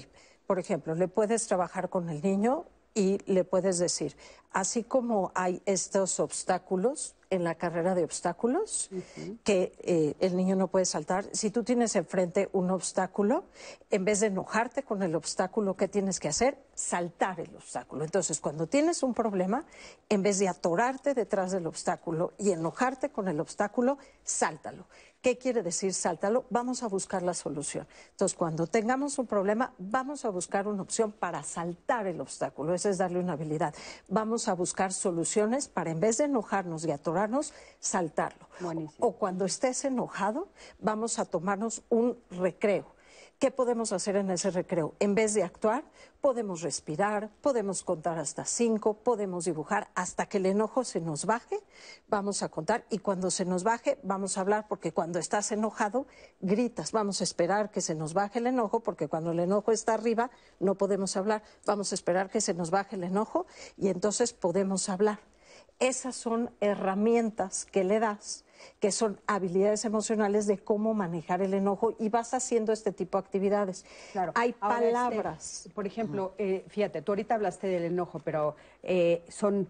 Por ejemplo, le puedes trabajar con el niño y le puedes decir, así como hay estos obstáculos en la carrera de obstáculos, que eh, el niño no puede saltar, si tú tienes enfrente un obstáculo, en vez de enojarte con el obstáculo, ¿qué tienes que hacer? Saltar el obstáculo. Entonces, cuando tienes un problema, en vez de atorarte detrás del obstáculo y enojarte con el obstáculo, sáltalo. ¿Qué quiere decir sáltalo? Vamos a buscar la solución. Entonces, cuando tengamos un problema, vamos a buscar una opción para saltar el obstáculo. Esa es darle una habilidad. Vamos a buscar soluciones para, en vez de enojarnos y atorarnos, saltarlo. O cuando estés enojado, vamos a tomarnos un recreo. ¿Qué podemos hacer en ese recreo? En vez de actuar, podemos respirar, podemos contar hasta cinco, podemos dibujar hasta que el enojo se nos baje. Vamos a contar y cuando se nos baje, vamos a hablar porque cuando estás enojado, gritas. Vamos a esperar que se nos baje el enojo porque cuando el enojo está arriba, no podemos hablar. Vamos a esperar que se nos baje el enojo y entonces podemos hablar. Esas son herramientas que le das, que son habilidades emocionales de cómo manejar el enojo y vas haciendo este tipo de actividades. Claro. Hay Ahora, este, palabras. por ejemplo, eh, fíjate, tú ahorita hablaste del enojo, pero eh, son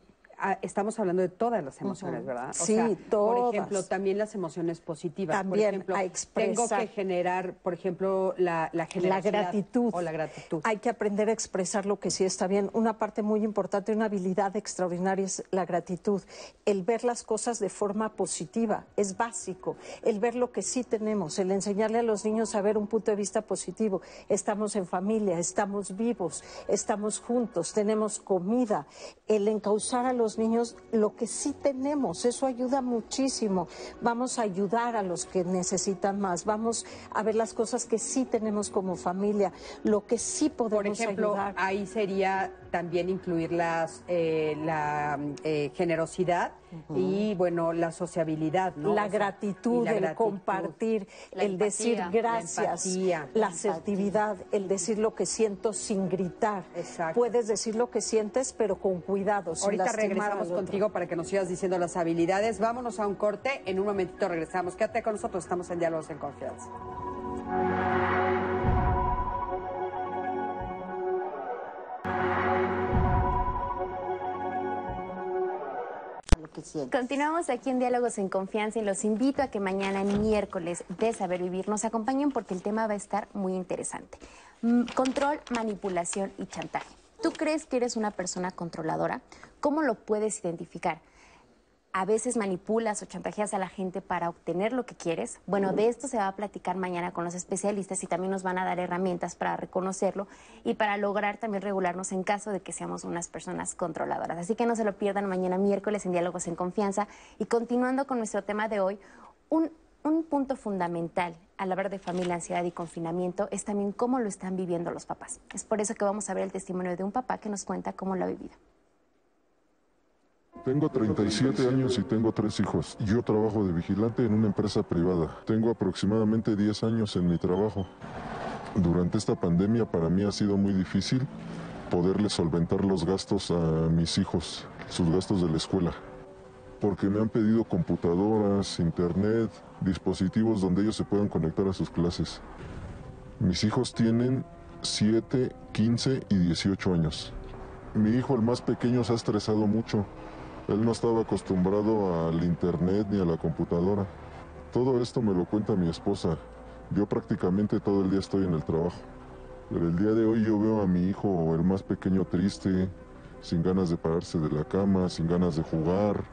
estamos hablando de todas las emociones. ¿verdad? Sí, Por todas. ejemplo, también las emociones positivas. También, por ejemplo, a tengo que generar, por ejemplo, la, la La gratitud. o la gratitud. Hay que aprender a expresar lo que sí está bien. Una parte muy importante, una habilidad extraordinaria es la gratitud. El ver las cosas de forma positiva es básico. El ver lo que sí tenemos, el enseñarle a los niños a ver un punto de vista positivo. Estamos en familia, estamos vivos, estamos juntos, tenemos comida. El encauzar a los niños lo que sí tenemos, eso ayuda muchísimo. Vamos a ayudar a los que necesitan más. Vamos a ver las cosas que sí tenemos como familia, lo que sí podemos Por ejemplo, ayudar. ahí sería también incluir las, eh, la eh, generosidad y, bueno, la sociabilidad, ¿no? La O sea, gratitud, la el gratitud. compartir, La el empatía, decir la gracias, empatía. la asertividad, el decir lo que siento sin gritar. Exacto. Puedes decir lo que sientes, pero con cuidado. sin Ahorita lastimar regresamos contigo para que nos sigas diciendo las habilidades. Vámonos a un corte. En un momentito regresamos. Quédate con nosotros. Estamos en Diálogos en Confianza. Continuamos aquí en Diálogos en Confianza y los invito a que mañana miércoles de Saber Vivir nos acompañen porque el tema va a estar muy interesante. Mm, Control, manipulación y chantaje. ¿Tú crees que eres una persona controladora? ¿Cómo lo puedes identificar? a veces manipulas o chantajeas a la gente para obtener lo que quieres. Bueno, de esto se va a platicar mañana con los especialistas y también nos van a dar herramientas para reconocerlo y para lograr también regularnos en caso de que seamos unas personas controladoras. Así que no se lo pierdan mañana miércoles en Diálogos en Confianza. Y continuando con nuestro tema de hoy, un, un punto fundamental al hablar de familia, ansiedad y confinamiento es también cómo lo están viviendo los papás. Es por eso que vamos a ver el testimonio de un papá que nos cuenta cómo lo ha vivido. Tengo 37 años y tengo tres hijos. Yo trabajo de vigilante en una empresa privada. Tengo aproximadamente 10 años en mi trabajo. Durante esta pandemia para mí ha sido muy difícil poderle solventar los gastos a mis hijos, sus gastos de la escuela. Porque me han pedido computadoras, internet, dispositivos donde ellos se puedan conectar a sus clases. Mis hijos tienen 7, 15 y 18 años. Mi hijo, el más pequeño, se ha estresado mucho. Él no estaba acostumbrado al internet ni a la computadora. Todo esto me lo cuenta mi esposa. Yo prácticamente todo el día estoy en el trabajo. Pero el día de hoy yo veo a mi hijo, el más pequeño, triste, sin ganas de pararse de la cama, sin ganas de jugar.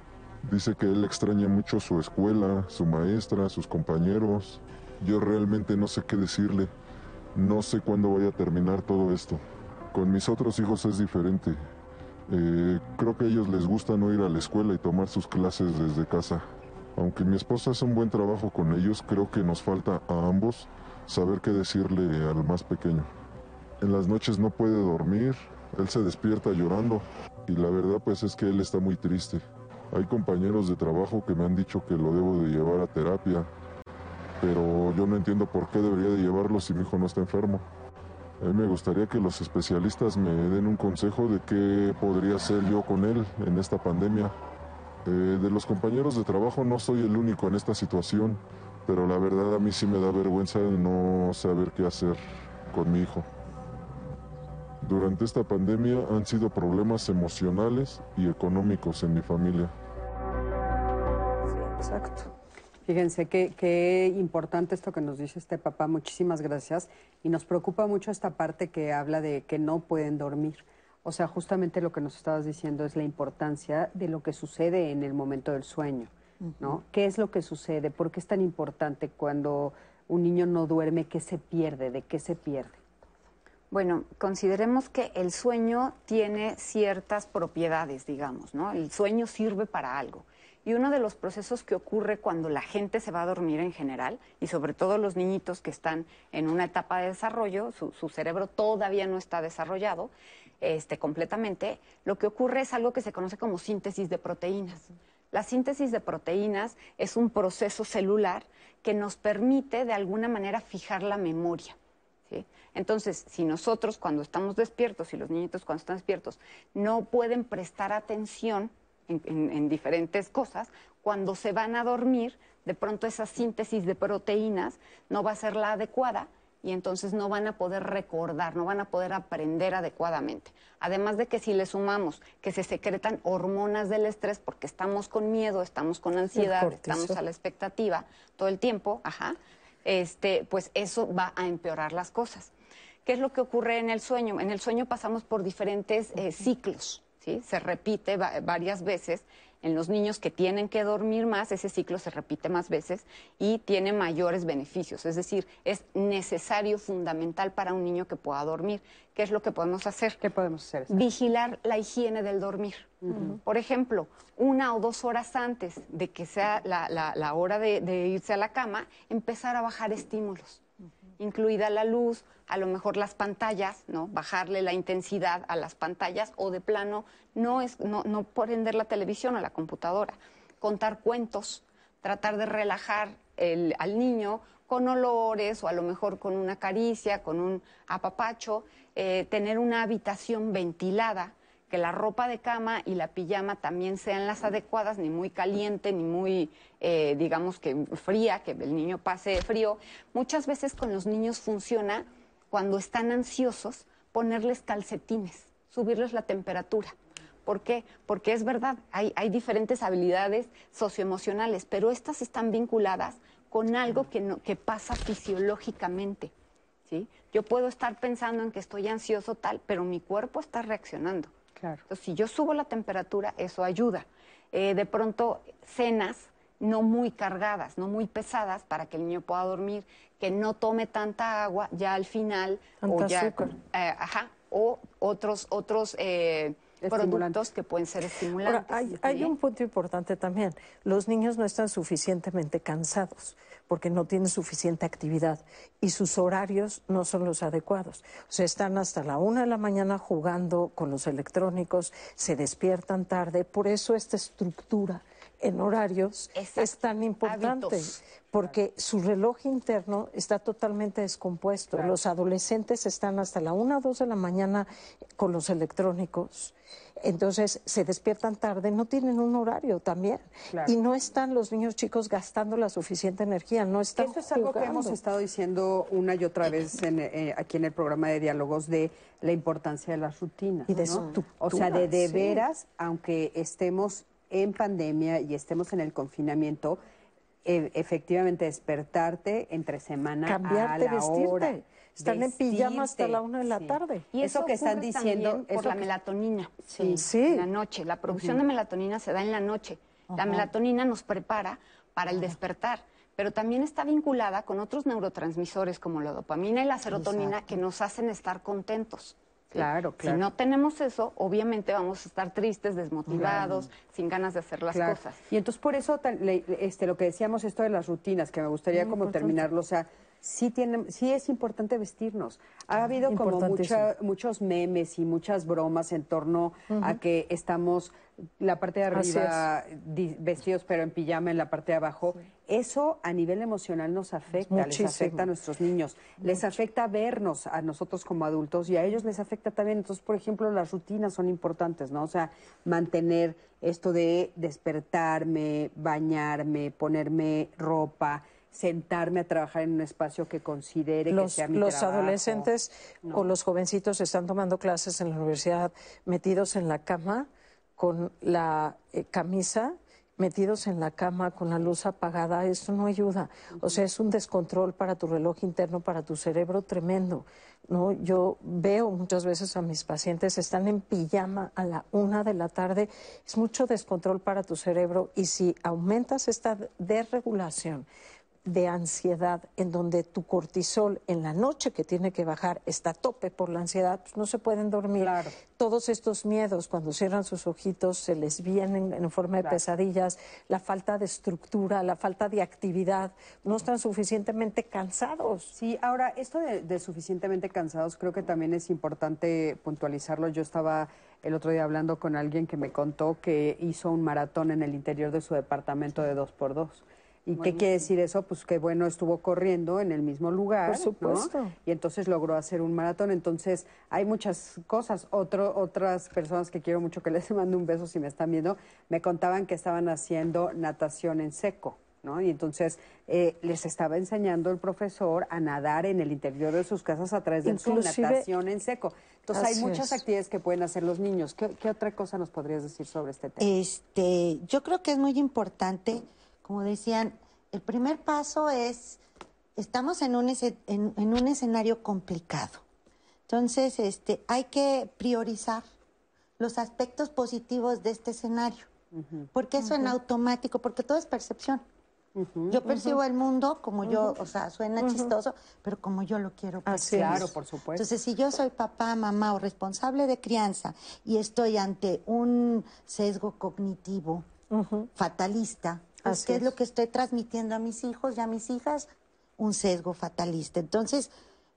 Dice que él extraña mucho su escuela, su maestra, sus compañeros. Yo realmente no sé qué decirle. No sé cuándo vaya a terminar todo esto. Con mis otros hijos es diferente. Eh, creo que a ellos les gusta no ir a la escuela y tomar sus clases desde casa. Aunque mi esposa hace un buen trabajo con ellos, creo que nos falta a ambos saber qué decirle al más pequeño. En las noches no puede dormir, él se despierta llorando y la verdad pues es que él está muy triste. Hay compañeros de trabajo que me han dicho que lo debo de llevar a terapia, pero yo no entiendo por qué debería de llevarlo si mi hijo no está enfermo. A mí me gustaría que los especialistas me den un consejo de qué podría hacer yo con él en esta pandemia. Eh, de los compañeros de trabajo no soy el único en esta situación, pero la verdad a mí sí me da vergüenza no saber qué hacer con mi hijo. Durante esta pandemia han sido problemas emocionales y económicos en mi familia. Exacto. Fíjense qué, qué importante esto que nos dice este papá, muchísimas gracias. Y nos preocupa mucho esta parte que habla de que no pueden dormir. O sea, justamente lo que nos estabas diciendo es la importancia de lo que sucede en el momento del sueño, ¿no? ¿Qué es lo que sucede? ¿Por qué es tan importante cuando un niño no duerme? ¿Qué se pierde? ¿De qué se pierde? Bueno, consideremos que el sueño tiene ciertas propiedades, digamos, ¿no? El sueño sirve para algo. Y uno de los procesos que ocurre cuando la gente se va a dormir en general, y sobre todo los niñitos que están en una etapa de desarrollo, su, cerebro todavía no está desarrollado este, completamente, lo que ocurre es algo que se conoce como síntesis de proteínas. La síntesis de proteínas es un proceso celular que nos permite de alguna manera fijar la memoria. Entonces, si nosotros cuando estamos despiertos y los niñitos cuando están despiertos no pueden prestar atención en, en- en diferentes cosas, cuando se van a dormir, de pronto esa síntesis de proteínas no va a ser la adecuada y entonces no van a poder recordar, no van a poder aprender adecuadamente. Además de que si le sumamos que se secretan hormonas del estrés porque estamos con miedo, estamos con ansiedad, estamos a la expectativa todo el tiempo, ajá, este, pues eso va a empeorar las cosas. ¿Qué es lo que ocurre en el sueño? En el sueño pasamos por diferentes eh, ciclos, ¿sí? Se repite va- varias veces. En los niños que tienen que dormir más, ese ciclo se repite más veces y tiene mayores beneficios. Es decir, es necesario, fundamental para un niño que pueda dormir. ¿Qué es lo que podemos hacer? ¿Qué podemos hacer? Vigilar la higiene del dormir. Por ejemplo, una o dos horas antes de que sea la, la- la hora de, de irse a la cama, empezar a bajar estímulos. Incluida la luz, a lo mejor las pantallas, ¿no? Bajarle la intensidad a las pantallas o de plano no es no, no prender la televisión o la computadora, contar cuentos, tratar de relajar el- al niño con olores o a lo mejor con una caricia, con un apapacho, eh, tener una habitación ventilada, que la ropa de cama y la pijama también sean las adecuadas, ni muy caliente, ni muy, eh, digamos que fría, que el niño pase frío. Muchas veces con los niños funciona cuando están ansiosos ponerles calcetines, subirles la temperatura. ¿Por qué? Porque es verdad, hay, diferentes habilidades socioemocionales, pero estas están vinculadas con algo que, no- que pasa fisiológicamente. ¿sí? Yo puedo estar pensando en que estoy ansioso tal, pero mi cuerpo está reaccionando. Claro. Entonces, si yo subo la temperatura, eso ayuda. Eh, de pronto, cenas no muy cargadas, no muy pesadas, para que el niño pueda dormir, que no tome tanta agua ya al final, o ya, azúcar. eh, ajá, o otros, otros eh, productos que pueden ser estimulantes. Ahora, hay, hay un punto importante también. Los niños no están suficientemente cansados porque no tienen suficiente actividad y sus horarios no son los adecuados. O sea, están hasta la una de la mañana jugando con los electrónicos, se despiertan tarde. Por eso esta estructura en horarios es tan importante. Hábitos. Porque su reloj interno está totalmente descompuesto. Los adolescentes están hasta la una o dos de la mañana con los electrónicos. Entonces se despiertan tarde, no tienen un horario también. Claro. Y no están los niños chicos gastando la suficiente energía, no están Eso es algo que hemos estado diciendo una y otra vez en, eh, aquí en el programa de diálogos de la importancia de las rutinas. Y de ¿no? O sea, de, de sí. veras, aunque estemos en pandemia y estemos en el confinamiento, e- efectivamente despertarte entre semana Cambiarte, a la vestirte. hora. Están en pijama hasta Vestirte, la una de la sí. tarde. Y eso, Eso que están diciendo también por la que- melatonina. Sí. Sí. En la noche. La producción de melatonina se da en la noche. La melatonina nos prepara para el despertar, pero también está vinculada con otros neurotransmisores como la dopamina y la serotonina que nos hacen estar contentos. Claro, claro. Si no tenemos eso, obviamente vamos a estar tristes, desmotivados, sin ganas de hacer las Claro. cosas. Y entonces por eso este, lo que decíamos esto de las rutinas, que me gustaría Muy como importante. terminarlo, o sea, sí, tiene, sí es importante vestirnos. Ha habido como mucha, muchos memes y muchas bromas en torno a que estamos la parte de arriba vestidos pero en pijama en la parte de abajo. Eso a nivel emocional nos afecta, les afecta a nuestros niños, les afecta vernos a nosotros como adultos y a ellos les afecta también. Entonces, por ejemplo, las rutinas son importantes, ¿no? O sea, mantener esto de despertarme, bañarme, ponerme ropa, sentarme a trabajar en un espacio que considere que sea mi los trabajo. adolescentes o los jovencitos están tomando clases en la universidad metidos en la cama con la eh, camisa, metidos en la cama con la luz apagada, esto no ayuda. O sea, es un descontrol para tu reloj interno, para tu cerebro tremendo. ¿no? Yo veo muchas veces a mis pacientes, están en pijama a la una de la tarde, es mucho descontrol para tu cerebro y si aumentas esta desregulación, de ansiedad en donde tu cortisol en la noche que tiene que bajar está a tope por la ansiedad, pues no se pueden dormir. Todos estos miedos cuando cierran sus ojitos se les vienen en forma de pesadillas, la falta de estructura, la falta de actividad, no están suficientemente cansados. Sí, ahora, esto de, de suficientemente cansados, creo que también es importante puntualizarlo. Yo estaba el otro día hablando con alguien que me contó que hizo un maratón en el interior de su departamento de dos por dos. ¿Y qué quiere decir eso? Pues que bueno, estuvo corriendo en el mismo lugar. Por supuesto. ¿no? Y entonces logró hacer un maratón. Entonces, hay muchas cosas. Otro, otras personas que quiero mucho que les mando un beso si me están viendo, me contaban que estaban haciendo natación en seco. ¿No? Y entonces eh, les estaba enseñando el profesor a nadar en el interior de sus casas a través de su natación en seco. Entonces hay muchas es. actividades que pueden hacer los niños. ¿Qué, qué otra cosa nos podrías decir sobre este tema? Este, yo creo que es muy importante, como decían, el primer paso es, estamos en un, en, en un escenario complicado. Entonces, este, hay que priorizar los aspectos positivos de este escenario, porque eso en automático, porque todo es percepción. Yo percibo el mundo como yo, o sea, suena chistoso, pero como yo lo quiero Así percibir. es. Claro, por supuesto. Entonces, si yo soy papá, mamá o responsable de crianza y estoy ante un sesgo cognitivo fatalista, Así ¿qué es es. lo que estoy transmitiendo a mis hijos y a mis hijas? un sesgo fatalista. Entonces,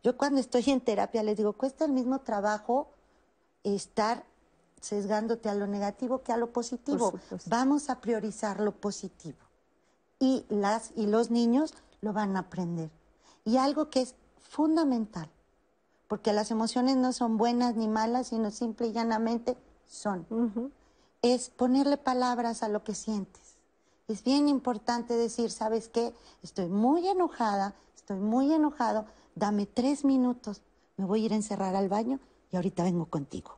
yo cuando estoy en terapia les digo, cuesta el mismo trabajo estar sesgándote a lo negativo que a lo positivo. Vamos a priorizar lo positivo. Y, las, y los niños lo van a aprender. Y algo que es fundamental, porque las emociones no son buenas ni malas, sino simple y llanamente son. Es ponerle palabras a lo que sientes. Es bien importante decir, ¿sabes qué? Estoy muy enojada, estoy muy enojado, dame tres minutos, me voy a ir a encerrar al baño y ahorita vengo contigo.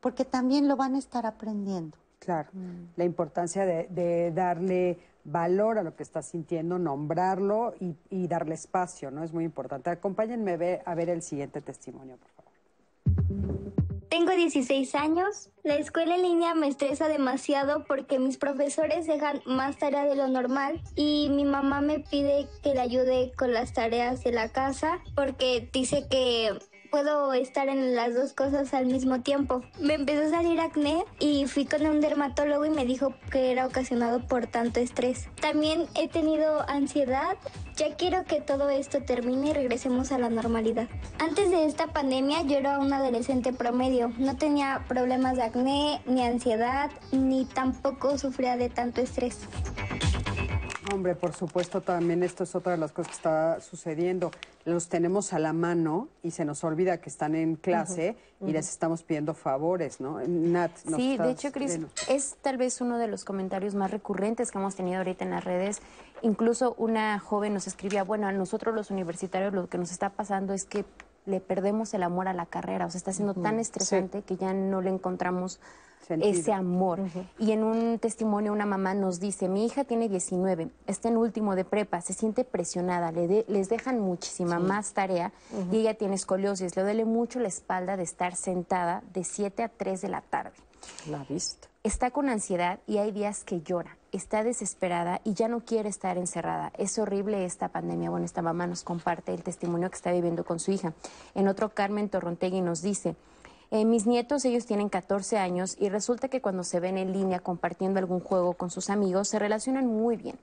Porque también lo van a estar aprendiendo. Claro, la importancia de, de darle valor a lo que estás sintiendo, nombrarlo y, y darle espacio, ¿no? Es muy importante. Acompáñenme a ver, a ver el siguiente testimonio, por favor. Tengo 16 años. La escuela en línea me estresa demasiado porque mis profesores dejan más tarea de lo normal y mi mamá me pide que le ayude con las tareas de la casa porque dice que puedo estar en las dos cosas al mismo tiempo. Me empezó a salir acné y fui con un dermatólogo y me dijo que era ocasionado por tanto estrés. También he tenido ansiedad. Ya quiero que todo esto termine y regresemos a la normalidad. Antes de esta pandemia yo era un adolescente promedio. No tenía problemas de acné, ni ansiedad, ni tampoco sufría de tanto estrés. Hombre, por supuesto, también esto es otra de las cosas que está sucediendo. Los tenemos a la mano y se nos olvida que están en clase y les estamos pidiendo favores, ¿no? Nat, ¿nos Sí, de hecho, Cris, es tal vez uno de los comentarios más recurrentes que hemos tenido ahorita en las redes. Incluso una joven nos escribía, bueno, a nosotros los universitarios lo que nos está pasando es que le perdemos el amor a la carrera, o sea, está siendo tan estresante que ya no le encontramos Sentido. ese amor. Y en un testimonio una mamá nos dice, mi hija tiene 19, está en último de prepa, se siente presionada, le de- les dejan muchísima Sí. más tarea y ella tiene escoliosis, le duele mucho la espalda de estar sentada de 7 a 3 de la tarde. La vista. Está con ansiedad y hay días que llora, está desesperada y ya no quiere estar encerrada. Es horrible esta pandemia. Bueno, esta mamá nos comparte el testimonio que está viviendo con su hija. En otro, Carmen Torrontegui nos dice, eh, mis nietos, ellos tienen 14 años y resulta que cuando se ven en línea compartiendo algún juego con sus amigos, se relacionan muy bien.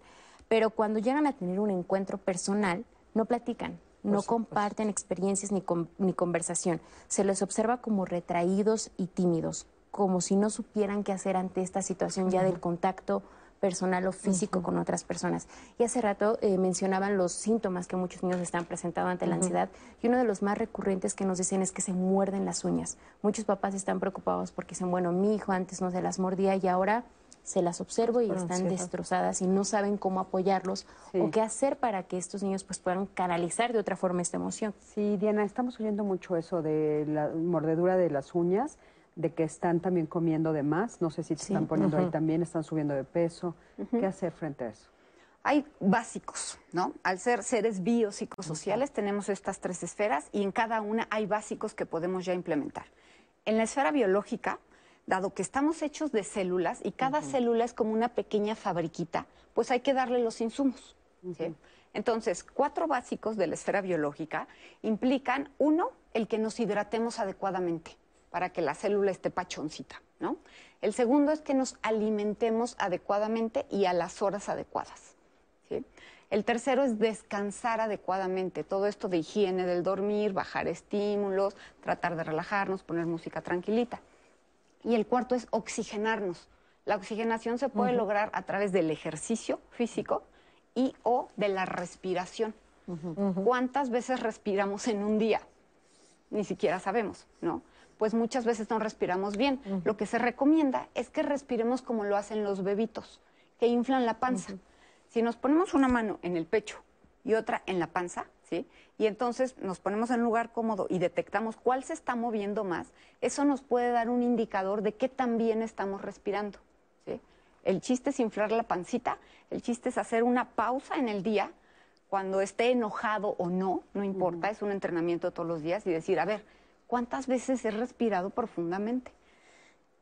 Pero cuando llegan a tener un encuentro personal, no platican, no comparten experiencias ni, con- ni conversación. Se les observa como retraídos y tímidos, como si no supieran qué hacer ante esta situación ya del contacto personal o físico con otras personas. Y hace rato eh, mencionaban los síntomas que muchos niños están presentando ante la ansiedad y uno de los más recurrentes que nos dicen es que se muerden las uñas. Muchos papás están preocupados porque dicen, bueno, mi hijo antes no se las mordía y ahora se las observo y Por están ansiedad. destrozadas y no saben cómo apoyarlos o qué hacer para que estos niños pues puedan canalizar de otra forma esta emoción. Sí, Diana, estamos oyendo mucho eso de la mordedura de las uñas, de que están también comiendo de más. No sé si te Sí. están poniendo ahí Ujú. también, están subiendo de peso. Ujú. ¿Qué hacer frente a eso? Hay básicos, ¿no? Al ser seres biopsicosociales tenemos estas tres esferas y en cada una hay básicos que podemos ya implementar. En la esfera biológica, dado que estamos hechos de células y cada célula es como una pequeña fabriquita, pues hay que darle los insumos. ¿sí? Entonces, cuatro básicos de la esfera biológica implican, uno, el que nos hidratemos adecuadamente para que la célula esté pachoncita, ¿no? El segundo es que nos alimentemos adecuadamente y a las horas adecuadas. ¿sí? El tercero es descansar adecuadamente, todo esto de higiene del dormir, bajar estímulos, tratar de relajarnos, poner música tranquilita. Y el cuarto es oxigenarnos. La oxigenación se puede lograr a través del ejercicio físico y o de la respiración. ¿Cuántas veces respiramos en un día? Ni siquiera sabemos, ¿no? Pues muchas veces no respiramos bien. Lo que se recomienda es que respiremos como lo hacen los bebitos, que inflan la panza. Si nos ponemos una mano en el pecho y otra en la panza, ¿sí? Y entonces nos ponemos en un lugar cómodo y detectamos cuál se está moviendo más, eso nos puede dar un indicador de qué tan bien estamos respirando, ¿sí? El chiste es inflar la pancita, el chiste es hacer una pausa en el día, cuando esté enojado o no, no importa, es un entrenamiento todos los días y decir, a ver, ¿cuántas veces he respirado profundamente?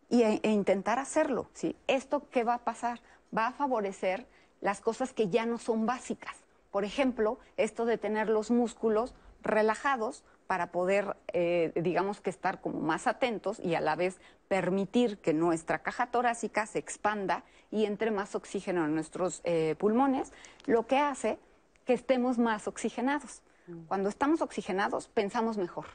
Y, e, e intentar hacerlo, ¿sí? ¿Esto qué va a pasar? Va a favorecer las cosas que ya no son básicas. Por ejemplo, esto de tener los músculos relajados para poder, eh, digamos que estar como más atentos y a la vez permitir que nuestra caja torácica se expanda y entre más oxígeno en nuestros eh, pulmones, lo que hace que estemos más oxigenados. Cuando estamos oxigenados, pensamos mejor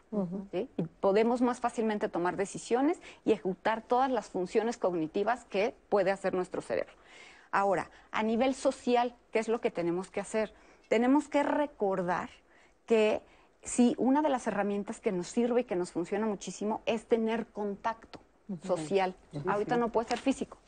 ¿sí? y podemos más fácilmente tomar decisiones y ejecutar todas las funciones cognitivas que puede hacer nuestro cerebro. Ahora, a nivel social, ¿qué es lo que tenemos que hacer? Tenemos que recordar que si una de las herramientas que nos sirve y que nos funciona muchísimo es tener contacto social. Ahorita no puede ser físico.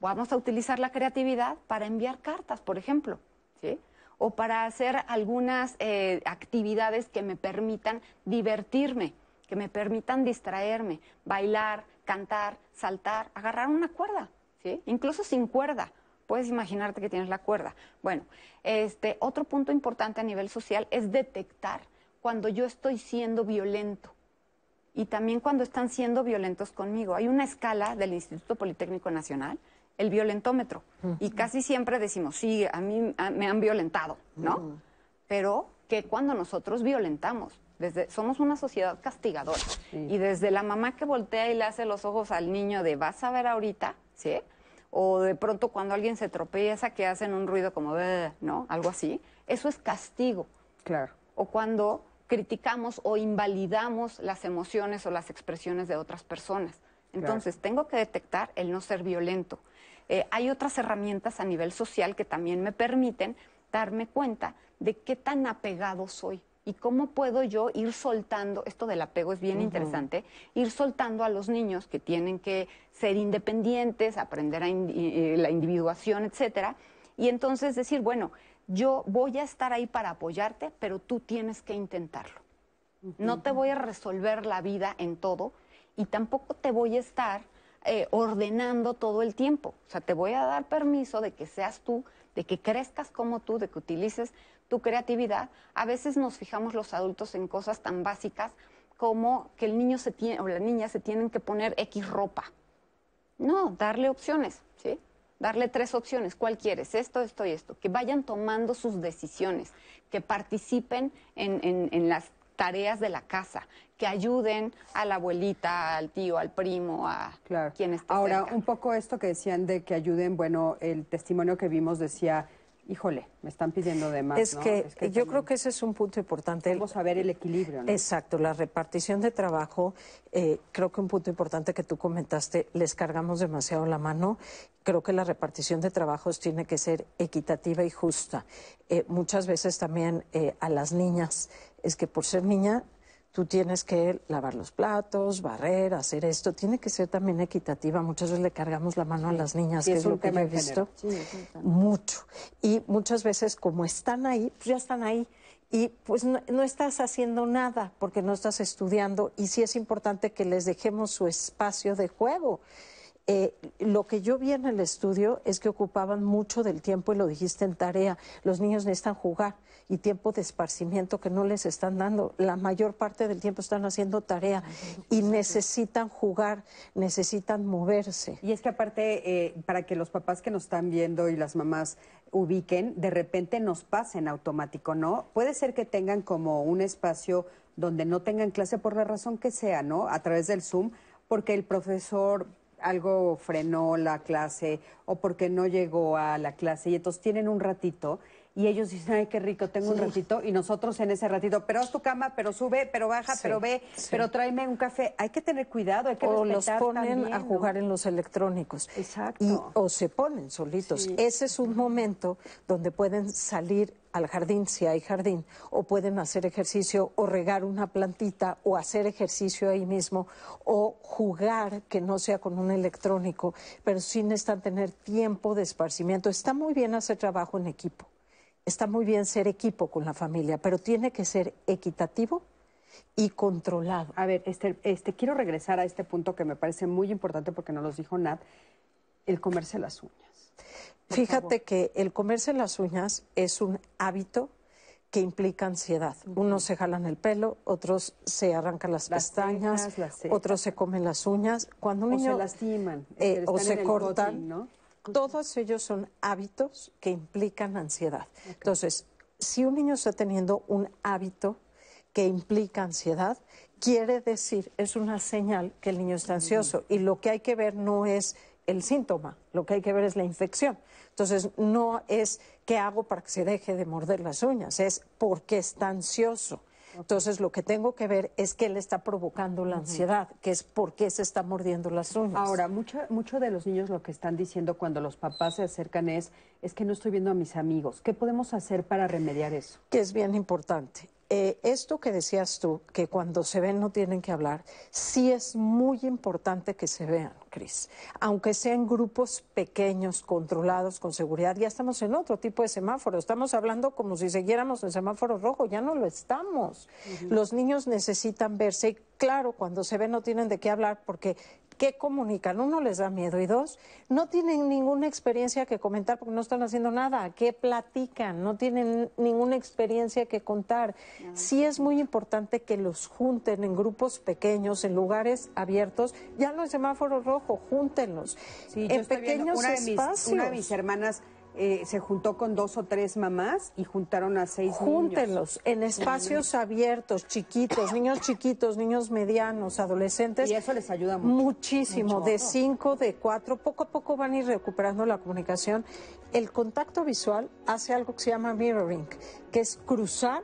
Vamos a utilizar la creatividad para enviar cartas, por ejemplo, ¿sí? O para hacer algunas eh, actividades que me permitan divertirme, que me permitan distraerme, bailar, cantar, saltar, agarrar una cuerda, ¿sí? incluso sin cuerda. Puedes imaginarte que tienes la cuerda. Bueno, este otro punto importante a nivel social es detectar cuando yo estoy siendo violento y también cuando están siendo violentos conmigo. Hay una escala del Instituto Politécnico Nacional el violentómetro. Y casi siempre decimos, sí, a mí me han violentado, ¿no? Pero que cuando nosotros violentamos, desde, somos una sociedad castigadora. Y desde la mamá que voltea y le hace los ojos al niño de vas a ver ahorita, ¿sí? O de pronto cuando alguien se tropieza que hacen un ruido como, ¿no? Algo así. Eso es castigo. Claro. O cuando criticamos o invalidamos las emociones o las expresiones de otras personas. Entonces, tengo que detectar el no ser violento. Eh, hay otras herramientas a nivel social que también me permiten darme cuenta de qué tan apegado soy y cómo puedo yo ir soltando, esto del apego es bien interesante, ir soltando a los niños que tienen que ser independientes, aprender a eh, la individuación, etcétera, y entonces decir, bueno, yo voy a estar ahí para apoyarte, pero tú tienes que intentarlo. No te voy a resolver la vida en todo y tampoco te voy a estar eh, ordenando todo el tiempo. O sea, te voy a dar permiso de que seas tú, de que crezcas como tú, de que utilices tu creatividad. A veces nos fijamos los adultos en cosas tan básicas como que el niño se tiene, o la niña se tienen que poner X ropa. No, darle opciones, ¿sí? Darle tres opciones. ¿Cuál quieres? Esto, esto y esto. Que vayan tomando sus decisiones, que participen en, en, en las tareas de la casa, que ayuden a la abuelita, al tío, al primo, a quien esté Ahora, un poco esto que decían de que ayuden, bueno, el testimonio que vimos decía, híjole, me están pidiendo de más. Es, que, yo creo que ese es un punto importante. Vamos a ver el equilibrio. ¿no? Exacto, la repartición de trabajo, eh, creo que un punto importante que tú comentaste, les cargamos demasiado la mano. Creo que la repartición de trabajos tiene que ser equitativa y justa. Eh, muchas veces también eh, a las niñas, es que por ser niña tú tienes que lavar los platos, barrer, hacer esto. Tiene que ser también equitativa. Muchas veces le cargamos la mano a las niñas, que es, lo que he visto. Mucho. Y muchas veces, como están ahí, pues ya están ahí. Y pues no, estás haciendo nada porque no estás estudiando. Y sí es importante que les dejemos su espacio de juego. Eh, lo que yo vi en el estudio es que ocupaban mucho del tiempo, y lo dijiste en tarea, los niños necesitan jugar y tiempo de esparcimiento que no les están dando. La mayor parte del tiempo están haciendo tarea y necesitan jugar, necesitan moverse. Y es que aparte, eh, para que los papás que nos están viendo y las mamás ubiquen, de repente nos pasen automático, ¿no? Puede ser que tengan como un espacio donde no tengan clase por la razón que sea, ¿no? A través del Zoom, porque el profesor algo frenó la clase o porque no llegó a la clase y entonces tienen un ratito y ellos dicen, ay, qué rico, tengo un ratito, y nosotros en ese ratito, pero haz tu cama, pero sube, pero baja, pero ve, pero tráeme un café. Hay que tener cuidado, hay que O los ponen a jugar en los electrónicos. Exacto. Y, o se ponen solitos. Ese es un momento donde pueden salir al jardín, si hay jardín, o pueden hacer ejercicio, o regar una plantita, o hacer ejercicio ahí mismo, o jugar, que no sea con un electrónico, pero sin necesitan tener tiempo de esparcimiento. Está muy bien hacer trabajo en equipo está muy bien ser equipo con la familia, pero tiene que ser equitativo y controlado. A ver, este, este, quiero regresar a este punto que me parece muy importante porque nos lo dijo Nat, el comerse las uñas. Fíjate que el comerse las uñas es un hábito que implica ansiedad. Unos se jalan el pelo, otros se arrancan las, pestañas, otros se comen las uñas. Cuando un o niño se lastiman, eh, o se cortan, ¿no? Todos ellos son hábitos que implican ansiedad. Entonces, si un niño está teniendo un hábito que implica ansiedad, quiere decir, es una señal que el niño está ansioso. Y lo que hay que ver no es el síntoma, lo que hay que ver es la infección. Entonces, no es qué hago para que se deje de morder las uñas, es por qué está ansioso. Entonces, lo que tengo que ver es qué le está provocando la ansiedad, que es por qué se está mordiendo las uñas. Ahora, mucho, mucho de los niños lo que están diciendo cuando los papás se acercan es, es que no estoy viendo a mis amigos. ¿Qué podemos hacer para remediar eso? Que es bien importante. Eh, esto que decías tú, que cuando se ven no tienen que hablar, sí es muy importante que se vean, Cris. Aunque sean grupos pequeños, controlados, con seguridad, ya estamos en otro tipo de semáforo. Estamos hablando como si siguiéramos en semáforo rojo, ya no lo estamos. Los niños necesitan verse y claro, cuando se ven no tienen de qué hablar porque ¿qué comunican? Uno les da miedo y dos, no tienen ninguna experiencia que comentar porque no están haciendo nada. ¿Qué platican? No tienen ninguna experiencia que contar. Sí es muy importante que los junten en grupos pequeños, en lugares abiertos. Ya no es semáforo rojo, júntenlos. Sí, yo en estoy viendo, pequeños de mis- espacios. una de mis hermanas eh, se juntó con dos o tres mamás y juntaron a seis Júntenlos en espacios abiertos, chiquitos, niños chiquitos, niños medianos, adolescentes. Y eso les ayuda mucho. Muchísimo, Mucho. de cinco, de cuatro, poco a poco van a ir recuperando la comunicación. El contacto visual hace algo que se llama mirroring, que es cruzar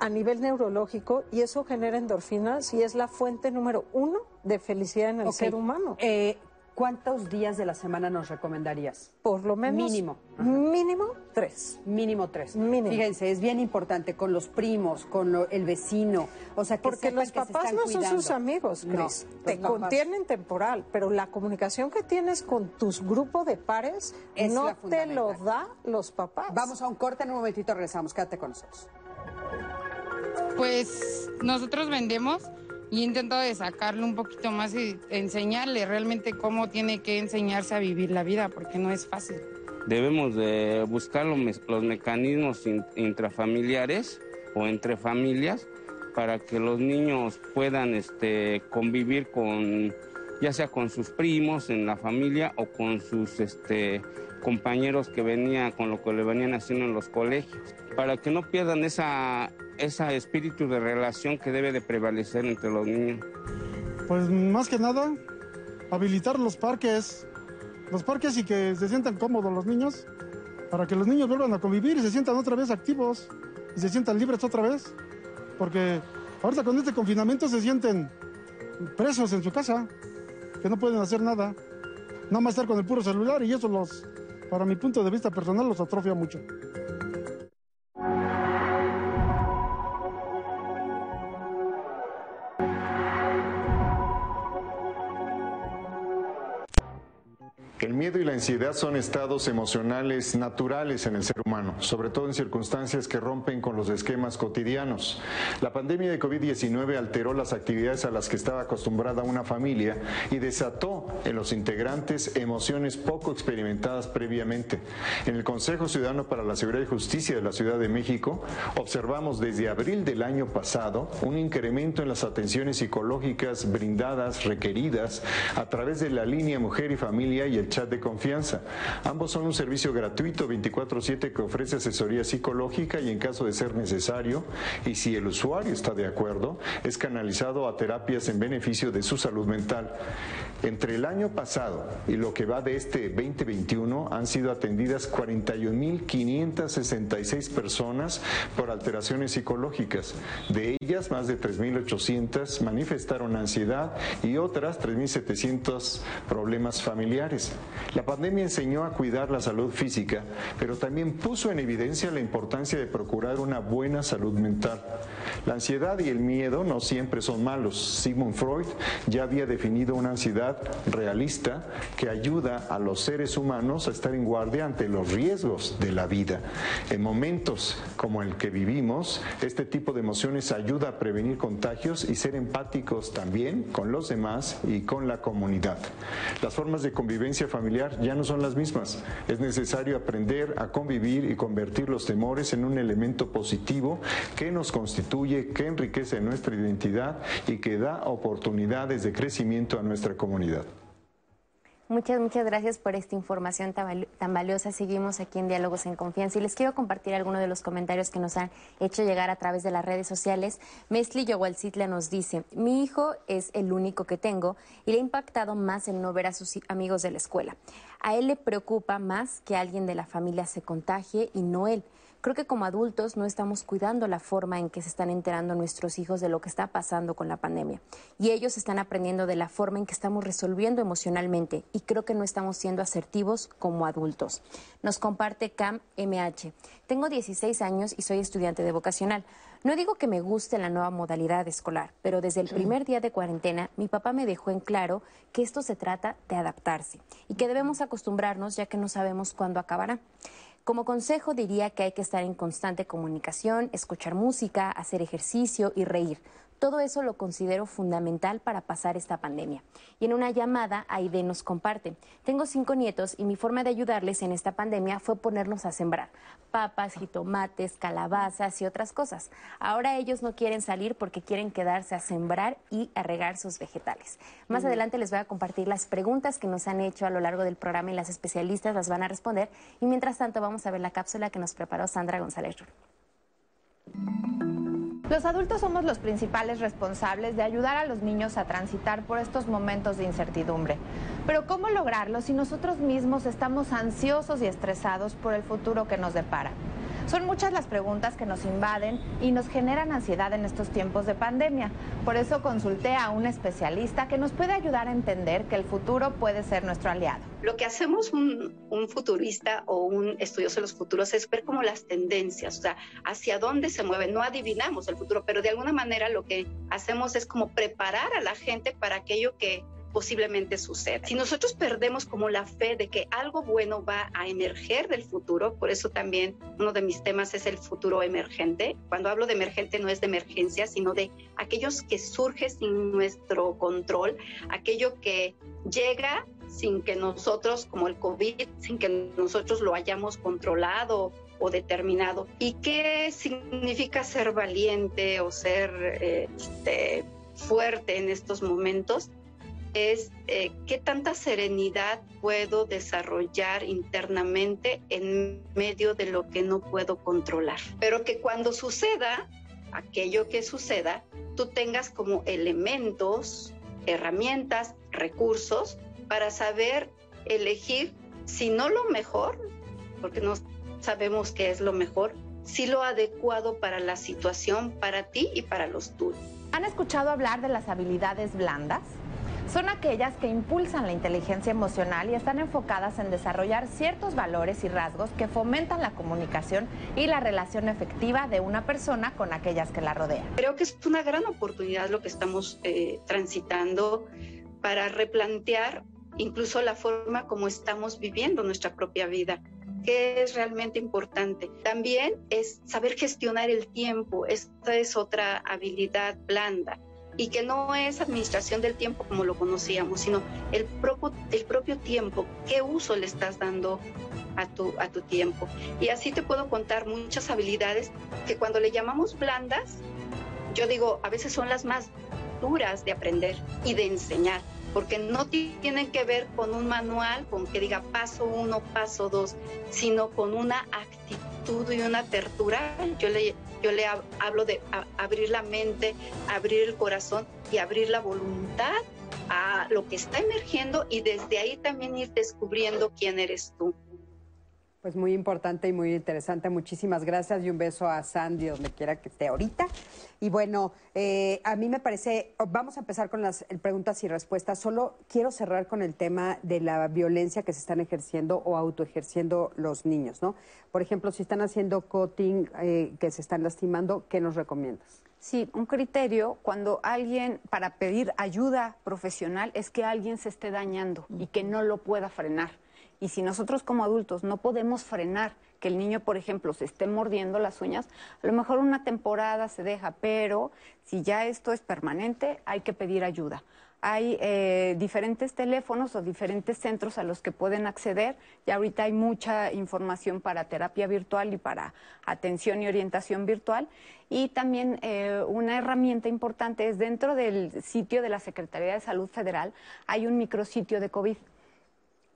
a nivel neurológico y eso genera endorfinas y es la fuente número uno de felicidad en el ser humano. Eh, ¿Cuántos días de la semana nos recomendarías? Por lo menos Mínimo. mínimo tres. Mínimo tres. Mínimo. Fíjense, es bien importante con los primos, con lo- el vecino. O sea, que Porque sepan los que se papás están no son sus amigos, No, Cris. los Te papás. contienen temporal, pero la comunicación que tienes con tus grupos de pares Es no te lo da los papás. Vamos a un corte, en un momentito regresamos. Quédate con nosotros. Pues nosotros vendemos y he intentado de sacarle un poquito más y enseñarle realmente cómo tiene que enseñarse a vivir la vida, porque no es fácil. Debemos de buscar los, me- los mecanismos in- intrafamiliares o entre familias para que los niños puedan este, convivir con, ya sea con sus primos en la familia o con sus este, compañeros que venían, con lo que le venían haciendo en los colegios, para que no pierdan esa, ese espíritu de relación que debe de prevalecer entre los niños. Pues más que nada, habilitar los parques, los parques y que se sientan cómodos los niños, para que los niños vuelvan a convivir y se sientan otra vez activos y se sientan libres otra vez. Porque ahorita con este confinamiento se sienten presos en su casa, que no pueden hacer nada, nada más estar con el puro celular y eso los, para mi punto de vista personal, los atrofia mucho. El miedo y la ansiedad son estados emocionales naturales en el ser humano, sobre todo en circunstancias que rompen con los esquemas cotidianos. La pandemia de COVID-19 alteró las actividades a las que estaba acostumbrada una familia y desató en los integrantes emociones poco experimentadas previamente. En el Consejo Ciudadano para la Seguridad y Justicia de la Ciudad de México observamos desde abril del año pasado un incremento en las atenciones psicológicas brindadas, requeridas, a través de la línea Mujer y Familia y el chat de confianza. Ambos son un servicio gratuito 24/7 que ofrece asesoría psicológica y en caso de ser necesario, y si el usuario está de acuerdo, es canalizado a terapias en beneficio de su salud mental. Entre el año pasado y lo que va de este 2021 han sido atendidas 41.566 personas por alteraciones psicológicas. De ellas, más de 3.800 manifestaron ansiedad y otras 3.700 problemas familiares. La pandemia enseñó a cuidar la salud física, pero también puso en evidencia la importancia de procurar una buena salud mental. La ansiedad y el miedo no siempre son malos. Sigmund Freud ya había definido una ansiedad realista que ayuda a los seres humanos a estar en guardia ante los riesgos de la vida. En momentos como el que vivimos, este tipo de emociones ayuda a prevenir contagios y ser empáticos también con los demás y con la comunidad. Las formas de convivencia familiar ya no son las mismas. Es necesario aprender a convivir y convertir los temores en un elemento positivo que nos constituye, que enriquece nuestra identidad y que da oportunidades de crecimiento a nuestra comunidad. Muchas, muchas gracias por esta información tan, valiosa. Seguimos aquí en Diálogos en Confianza y les quiero compartir algunos de los comentarios que nos han hecho llegar a través de las redes sociales. Mesli Yowalcitla nos dice, mi hijo es el único que tengo y le ha impactado más el no ver a sus amigos de la escuela. A él le preocupa más que alguien de la familia se contagie y no él. Creo que como adultos no estamos cuidando la forma en que se están enterando nuestros hijos de lo que está pasando con la pandemia. Y ellos están aprendiendo de la forma en que estamos resolviendo emocionalmente. Y creo que no estamos siendo asertivos como adultos. Nos comparte Cam MH. Tengo 16 años y soy estudiante de vocacional. No digo que me guste la nueva modalidad escolar, pero desde el primer día de cuarentena mi papá me dejó en claro que esto se trata de adaptarse y que debemos acostumbrarnos ya que no sabemos cuándo acabará. Como consejo diría que hay que estar en constante comunicación, escuchar música, hacer ejercicio y reír. Todo eso lo considero fundamental para pasar esta pandemia. Y en una llamada, Aide nos comparte, tengo cinco nietos y mi forma de ayudarles en esta pandemia fue ponernos a sembrar papas, jitomates, calabazas y otras cosas. Ahora ellos no quieren salir porque quieren quedarse a sembrar y a regar sus vegetales. Más adelante les voy a compartir las preguntas que nos han hecho a lo largo del programa y las especialistas las van a responder. Y mientras tanto vamos a ver la cápsula que nos preparó Sandra González. Los adultos somos los principales responsables de ayudar a los niños a transitar por estos momentos de incertidumbre. Pero ¿cómo lograrlo si nosotros mismos estamos ansiosos y estresados por el futuro que nos depara? Son muchas las preguntas que nos invaden y nos generan ansiedad en estos tiempos de pandemia. Por eso consulté a un especialista que nos puede ayudar a entender que el futuro puede ser nuestro aliado. Lo que hacemos un, futurista o un estudioso de los futuros es ver como las tendencias, o sea, hacia dónde se mueven. No adivinamos el futuro, pero de alguna manera lo que hacemos es como preparar a la gente para aquello que posiblemente suceda. Si nosotros perdemos como la fe de que algo bueno va a emerger del futuro, por eso también uno de mis temas es el futuro emergente. Cuando hablo de emergente no es de emergencia, sino de aquellos que surge sin nuestro control, aquello que llega sin que nosotros, como el COVID, sin que nosotros lo hayamos controlado o determinado. ¿Y qué significa ser valiente o ser eh, este, fuerte en estos momentos? Es eh, qué tanta serenidad puedo desarrollar internamente en medio de lo que no puedo controlar. Pero que cuando suceda aquello que suceda, tú tengas como elementos, herramientas, recursos para saber elegir, si no lo mejor, porque no sabemos qué es lo mejor, si lo adecuado para la situación, para ti y para los tuyos. ¿Han escuchado hablar de las habilidades blandas? Son aquellas que impulsan la inteligencia emocional y están enfocadas en desarrollar ciertos valores y rasgos que fomentan la comunicación y la relación efectiva de una persona con aquellas que la rodean. Creo que es una gran oportunidad lo que estamos eh, transitando para replantear incluso la forma como estamos viviendo nuestra propia vida que es realmente importante. También es saber gestionar el tiempo. Esta es otra habilidad blanda y que no es administración del tiempo como lo conocíamos, sino el propio, el propio tiempo, qué uso le estás dando a tu, a tu tiempo. Y así te puedo contar muchas habilidades que cuando le llamamos blandas, yo digo, a veces son las más duras de aprender y de enseñar, porque no tienen que ver con un manual, con que diga paso uno, paso dos, sino con una actitud y una apertura. Yo le yo le hablo de abrir la mente, abrir el corazón y abrir la voluntad a lo que está emergiendo y desde ahí también ir descubriendo quién eres tú. Pues muy importante y muy interesante. Muchísimas gracias y un beso a Sandy donde quiera que esté ahorita. Y bueno, eh, a mí me parece, vamos a empezar con las preguntas y respuestas. Solo quiero cerrar con el tema de la violencia que se están ejerciendo o autoejerciendo los niños, ¿no? Por ejemplo, si están haciendo cutting, eh, que se están lastimando, ¿qué nos recomiendas? Sí, un criterio cuando alguien, para pedir ayuda profesional, es que alguien se esté dañando y que no lo pueda frenar. Y si nosotros como adultos no podemos frenar que el niño, por ejemplo, se esté mordiendo las uñas, a lo mejor una temporada se deja, pero si ya esto es permanente, hay que pedir ayuda. Hay eh, diferentes teléfonos o diferentes centros a los que pueden acceder. Ya ahorita hay mucha información para terapia virtual y para atención y orientación virtual. Y también eh, una herramienta importante es dentro del sitio de la Secretaría de Salud Federal hay un micrositio de COVID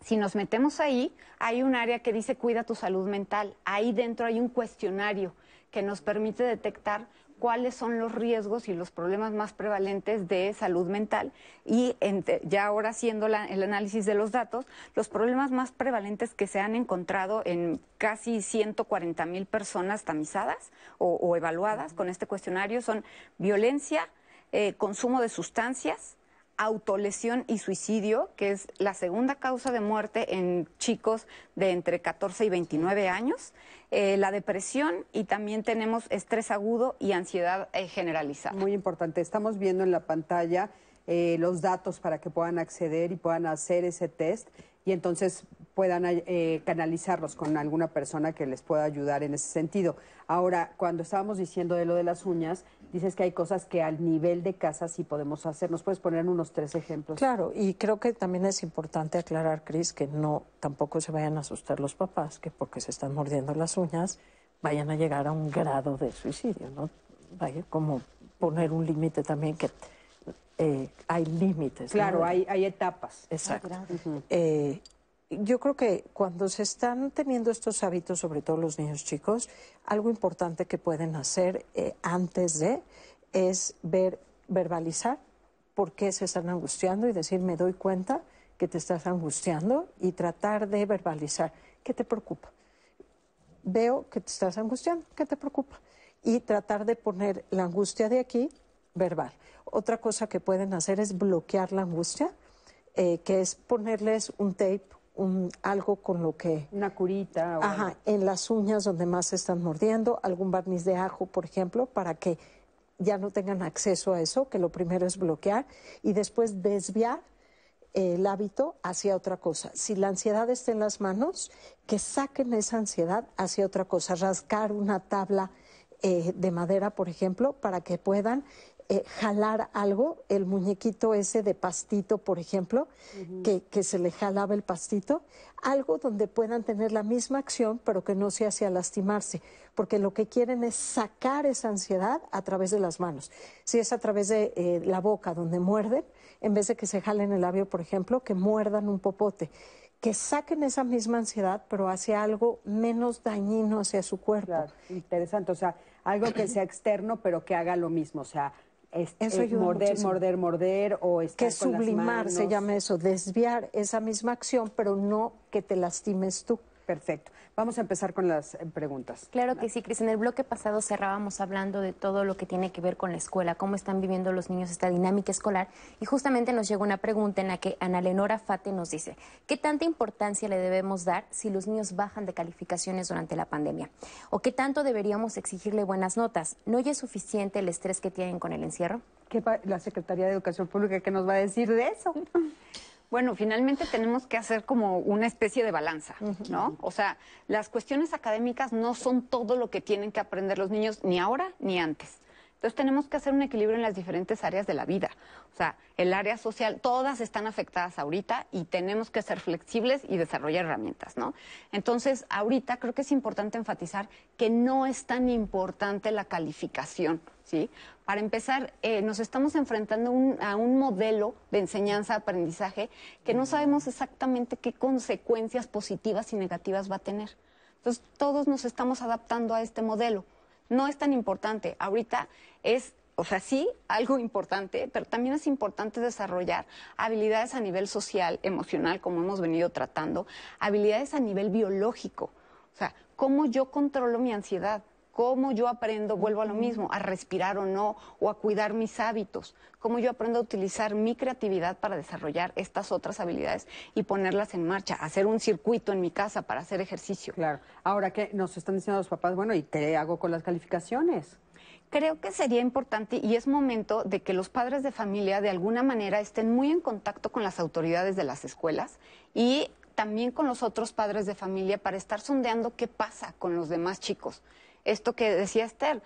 Si nos metemos ahí, hay un área que dice cuida tu salud mental. Ahí dentro hay un cuestionario que nos permite detectar cuáles son los riesgos y los problemas más prevalentes de salud mental y ya ahora haciendo el análisis de los datos, los problemas más prevalentes que se han encontrado en casi 140 mil personas tamizadas o, evaluadas con este cuestionario son violencia, eh, consumo de sustancias, autolesión y suicidio, que es la segunda causa de muerte en chicos de entre 14 y 29 años, eh, la depresión y también tenemos estrés agudo y ansiedad eh, generalizada. Muy importante. Estamos viendo en la pantalla eh, los datos para que puedan acceder y puedan hacer ese test y entonces puedan canalizarlos con alguna persona que les pueda ayudar en ese sentido. Ahora, cuando estábamos diciendo de lo de las uñas, dices que hay cosas que al nivel de casa sí podemos hacer. ¿Nos puedes poner unos tres ejemplos? Claro, y creo que también es importante aclarar, Cris, que no tampoco se vayan a asustar los papás, que porque se están mordiendo las uñas vayan a llegar a un grado de suicidio, ¿no? Vaya como poner un límite también que eh, hay límites. Claro, hay, hay etapas. Exacto yo creo que cuando se están teniendo estos hábitos, sobre todo los niños chicos, algo importante que pueden hacer eh, antes de es ver, verbalizar por qué se están angustiando y decir, me doy cuenta que te estás angustiando y tratar de verbalizar qué te preocupa. Veo que te estás angustiando, ¿qué te preocupa? Y tratar de poner la angustia de aquí verbal. Otra cosa que pueden hacer es bloquear la angustia, eh, que es ponerles un tape un, algo con lo que... Una curita. O ajá, en las uñas donde más se están mordiendo, algún barniz de ajo, por ejemplo, para que ya no tengan acceso a eso, que lo primero es bloquear y después desviar el hábito hacia otra cosa. Si la ansiedad está en las manos, que saquen esa ansiedad hacia otra cosa, rascar una tabla eh, de madera, por ejemplo, para que puedan eh, jalar algo, el muñequito ese de pastito, por ejemplo, que, que, se le jalaba el pastito, algo donde puedan tener la misma acción, pero que no se hacia lastimarse, porque lo que quieren es sacar esa ansiedad a través de las manos. Si es a través de eh, la boca donde muerden, en vez de que se jalen el labio, por ejemplo, que muerdan un popote que saquen esa misma ansiedad, pero hacia algo menos dañino hacia su cuerpo. interesante, o sea, algo que sea externo, pero que haga lo mismo, o sea, eso morder, morder, morder o estar que sublimar se llama eso, desviar esa misma acción, pero no que te lastimes tú. Perfecto. Vamos a empezar con las eh, preguntas. Claro que sí, Cris. En el bloque pasado cerrábamos hablando de todo lo que tiene que ver con la escuela, cómo están viviendo los niños esta dinámica escolar. Y justamente nos llegó una pregunta en la que Ana Lenora Fate nos dice, ¿qué tanta importancia le debemos dar si los niños bajan de calificaciones durante la pandemia? ¿O qué tanto deberíamos exigirle buenas notas? ¿No es suficiente el estrés que tienen con el encierro? ¿Qué la Secretaría de Educación Pública qué nos va a decir de eso? Bueno, finalmente tenemos que hacer como una especie de balanza, ¿no? O sea, las cuestiones académicas no son todo lo que tienen que aprender los niños ni ahora ni antes. Entonces tenemos que hacer un equilibrio en las diferentes áreas de la vida. O sea, el área social, todas están afectadas ahorita y tenemos que ser flexibles y desarrollar herramientas, ¿no? Entonces, ahorita creo que es importante enfatizar que no es tan importante la calificación, ¿sí? Para empezar, eh, nos estamos enfrentando a un modelo de enseñanza-aprendizaje que no sabemos exactamente qué consecuencias positivas y negativas va a tener. Entonces, todos nos estamos adaptando a este modelo no es tan importante. Ahorita es, o sea, sí, algo importante, pero también es importante desarrollar habilidades a nivel social, emocional, como hemos venido tratando, habilidades a nivel biológico. O sea, cómo yo controlo mi ansiedad, cómo yo aprendo, vuelvo a lo mismo, a respirar o no, o a cuidar mis hábitos, cómo yo aprendo a utilizar mi creatividad para desarrollar estas otras habilidades y ponerlas en marcha, hacer un circuito en mi casa para hacer ejercicio. Claro. Ahora, ¿qué nos están diciendo los papás? Bueno, ¿y qué hago con las calificaciones? Creo que sería importante y es momento de que los padres de familia de alguna manera estén muy en contacto con las autoridades de las escuelas y también con los otros padres de familia para estar sondeando qué pasa con los demás chicos esto que decía Esther,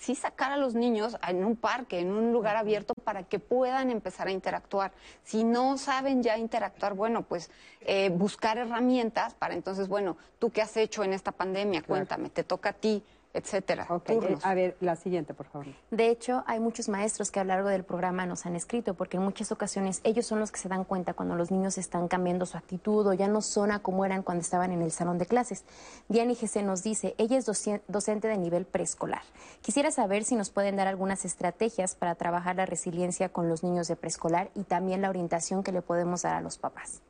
sí sacar a los niños en un parque, en un lugar abierto para que puedan empezar a interactuar. Si no saben ya interactuar, bueno, pues eh, buscar herramientas para entonces, bueno, tú qué has hecho en esta pandemia, cuéntame, te toca a ti etcétera. Eh, a ver, la siguiente, por favor. De hecho, hay muchos maestros que a lo largo del programa nos han escrito, porque en muchas ocasiones ellos son los que se dan cuenta cuando los niños están cambiando su actitud o ya no son a como eran cuando estaban en el salón de clases. Diana Gese nos dice, ella es docente de nivel preescolar. Quisiera saber si nos pueden dar algunas estrategias para trabajar la resiliencia con los niños de preescolar y también la orientación que le podemos dar a los papás.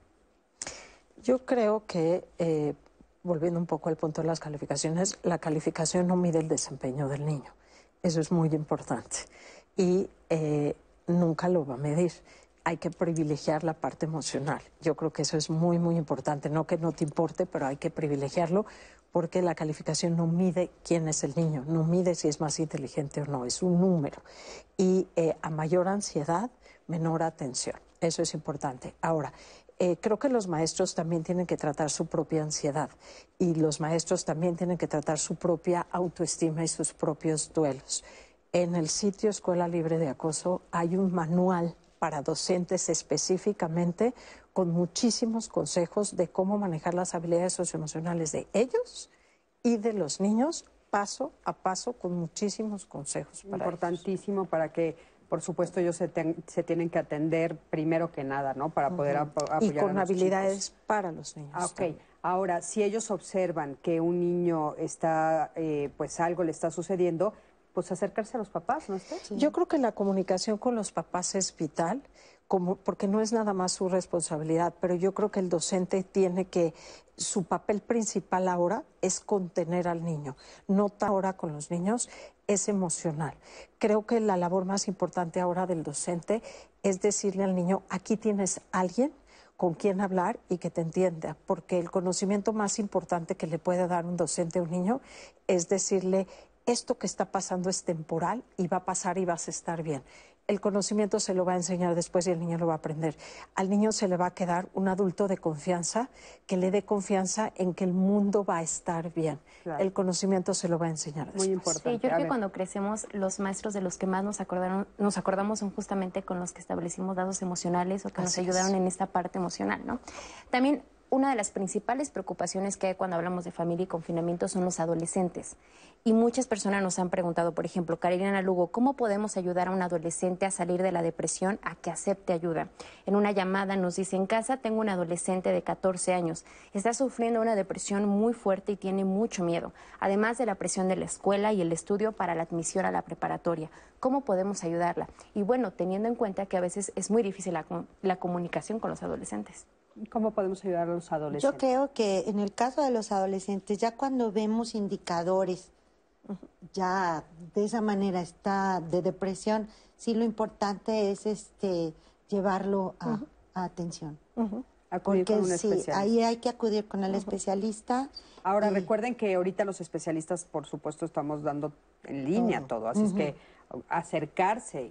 Yo creo que eh, volviendo un poco al punto de las calificaciones, la calificación no mide el desempeño del niño. Eso es muy importante. Y eh, nunca lo va a medir. Hay que privilegiar la parte emocional. Yo creo que eso es muy, muy importante. No que no te importe, pero hay que privilegiarlo porque la calificación no mide quién es el niño, no mide si es más inteligente o no, es un número. Y eh, a mayor ansiedad, menor atención. Eso es importante. Ahora, eh, creo que los maestros también tienen que tratar su propia ansiedad y los maestros también tienen que tratar su propia autoestima y sus propios duelos. En el sitio Escuela Libre de Acoso hay un manual para docentes específicamente con muchísimos consejos de cómo manejar las habilidades socioemocionales de ellos y de los niños paso a paso con muchísimos consejos. Importantísimo para que por supuesto ellos se, se, tienen que atender primero que nada, ¿no? Para poder apoyar Y con habilidades para los niños. Ah, ok. Ahora, si ellos observan que un niño está, eh, pues algo le está sucediendo, pues acercarse a los papás, ¿no está? Yo creo que la comunicación con los papás es vital, como, porque no es nada más su responsabilidad, pero yo creo que el docente tiene que, su papel principal ahora es contener al niño, no ahora con los niños, es emocional. Creo que la labor más importante ahora del docente es decirle al niño, aquí tienes alguien con quien hablar y que te entienda, porque el conocimiento más importante que le puede dar un docente a un niño es decirle, esto que está pasando es temporal y va a pasar y vas a estar bien el conocimiento se lo va a enseñar después y el niño lo va a aprender. Al niño se le va a quedar un adulto de confianza que le dé confianza en que el mundo va a estar bien. El conocimiento se lo va a enseñar después. Muy importante. Sí, yo creo que cuando crecemos, los maestros de los que más nos, acordaron, nos acordamos son justamente con los que establecimos dados emocionales o que nos ayudaron en esta parte emocional, ¿no? También una de las principales preocupaciones que hay cuando hablamos de familia y confinamiento son los adolescentes. Y muchas personas nos han preguntado, por ejemplo, Carolina Lugo, ¿cómo podemos ayudar a un adolescente a salir de la depresión, a que acepte ayuda? En una llamada nos dice, en casa tengo un adolescente de 14 años, está sufriendo una depresión muy fuerte y tiene mucho miedo, además de la presión de la escuela y el estudio para la admisión a la preparatoria. ¿Cómo podemos ayudarla? Y bueno, teniendo en cuenta que a veces es muy difícil la, la comunicación con los adolescentes. ¿Cómo podemos ayudar a los adolescentes? Yo creo que en el caso de los adolescentes, ya cuando vemos indicadores, ya de esa manera está de depresión, sí lo importante es este llevarlo a, atención. Porque sí, ahí hay que acudir con el especialista. Ahora recuerden que ahorita los especialistas, por supuesto, estamos dando en línea todo, así es que acercarse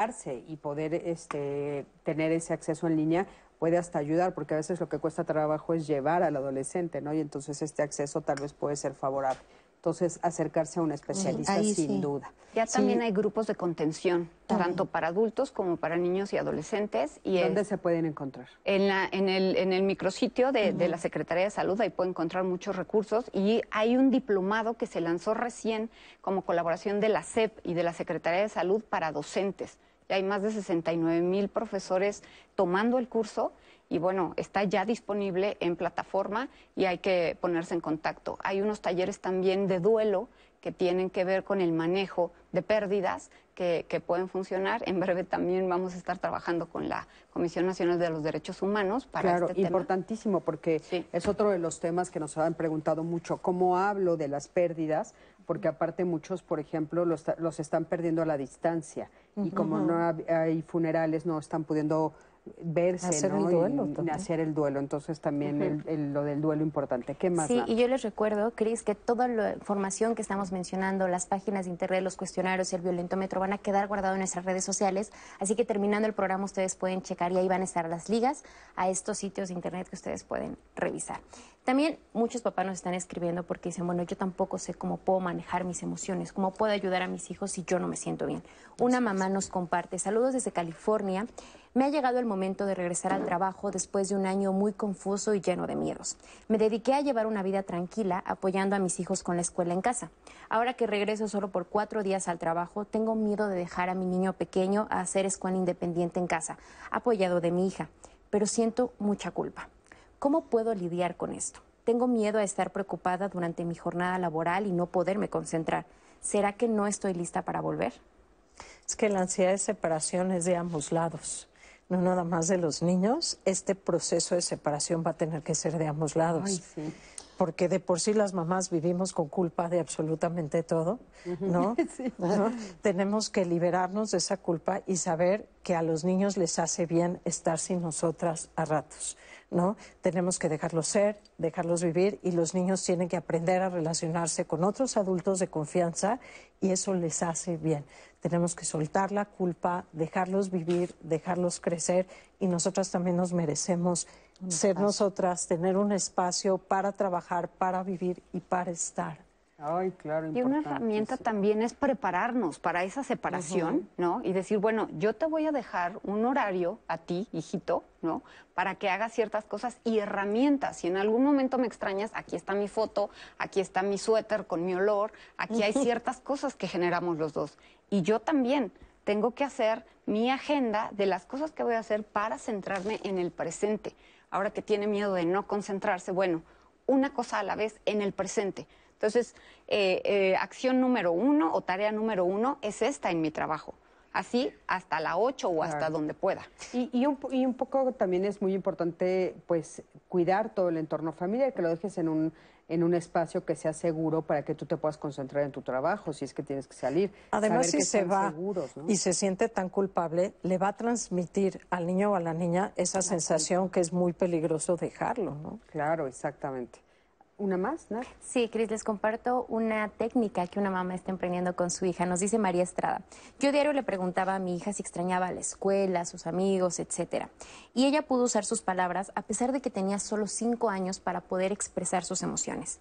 y poder este, tener ese acceso en línea puede hasta ayudar, porque a veces lo que cuesta trabajo es llevar al adolescente, ¿no? Y entonces este acceso tal vez puede ser favorable. Entonces, acercarse a un especialista sin duda. Ya también hay grupos de contención, tanto para adultos como para niños y adolescentes. Y ¿Dónde se pueden encontrar? En, la, en, el, en el micrositio de, de, la Secretaría de Salud, ahí pueden encontrar muchos recursos. Y hay un diplomado que se lanzó recién como colaboración de la SEP y de la Secretaría de Salud para docentes. Hay más de 69 mil profesores tomando el curso y bueno, está ya disponible en plataforma y hay que ponerse en contacto. Hay unos talleres también de duelo que tienen que ver con el manejo de pérdidas que, pueden funcionar. En breve también vamos a estar trabajando con la Comisión Nacional de los Derechos Humanos para claro, este importantísimo porque es otro de los temas que nos han preguntado mucho. ¿Cómo hablo de las pérdidas? Porque aparte muchos, por ejemplo, los, los están perdiendo a la distancia y como no hay funerales, no están pudiendo verse, hacer el duelo, y, hacer el duelo. Entonces también el, lo del duelo importante. ¿Qué más? Sí, y yo les recuerdo, Cris, que toda la información que estamos mencionando, las páginas de internet, los cuestionarios y el violentómetro van a quedar guardados en nuestras redes sociales. Así que terminando el programa ustedes pueden checar y ahí van a estar las ligas a estos sitios de internet que ustedes pueden revisar. También muchos papás nos están escribiendo porque dicen, bueno, yo tampoco sé cómo puedo manejar mis emociones, cómo puedo ayudar a mis hijos si yo no me siento bien. Una mamá nos comparte, saludos desde California. Me ha llegado el momento de regresar al trabajo después de un año muy confuso y lleno de miedos. Me dediqué a llevar una vida tranquila, apoyando a mis hijos con la escuela en casa. Ahora que regreso solo por cuatro días al trabajo, tengo miedo de dejar a mi niño pequeño a hacer escuela independiente en casa, apoyado de mi hija, pero siento mucha culpa. ¿Cómo puedo lidiar con esto? Tengo miedo a estar preocupada durante mi jornada laboral y no poderme concentrar. ¿Será que no estoy lista para volver? Es que la ansiedad de separación es de ambos lados, no nada más de los niños. Este proceso de separación va a tener que ser de ambos lados. Porque de por sí las mamás vivimos con culpa de absolutamente todo, ¿no? ¿no? Tenemos que liberarnos de esa culpa y saber que a los niños les hace bien estar sin nosotras a ratos. ¿No? Tenemos que dejarlos ser, dejarlos vivir y los niños tienen que aprender a relacionarse con otros adultos de confianza y eso les hace bien. Tenemos que soltar la culpa, dejarlos vivir, dejarlos crecer y nosotras también nos merecemos ser nosotras, tener un espacio para trabajar, para vivir y para estar. Ay, claro, y una herramienta también es prepararnos para esa separación, ¿no? Y decir, bueno, yo te voy a dejar un horario a ti, hijito, ¿no? Para que hagas ciertas cosas y herramientas. Si en algún momento me extrañas, aquí está mi foto, aquí está mi suéter con mi olor, aquí hay ciertas cosas que generamos los dos. Y yo también tengo que hacer mi agenda de las cosas que voy a hacer para centrarme en el presente. Ahora que tiene miedo de no concentrarse, bueno, una cosa a la vez en el presente entonces, eh, eh, acción número uno o tarea número uno es esta en mi trabajo. Así hasta la ocho o hasta donde pueda. Y, un, y un poco también es muy importante pues cuidar todo el entorno familiar, que lo dejes en un, en un espacio que sea seguro para que tú te puedas concentrar en tu trabajo, si es que tienes que salir. Además, si se va y se siente tan culpable, le va a transmitir al niño o a la niña esa sensación que es muy peligroso dejarlo, ¿no? Claro, exactamente. ¿Una más, ¿no? Sí, Cris, les comparto una técnica que una mamá está emprendiendo con su hija. Nos dice María Estrada. Yo diario le preguntaba a mi hija si extrañaba la escuela, sus amigos, etcétera. Y ella pudo usar sus palabras a pesar de que tenía solo cinco años para poder expresar sus emociones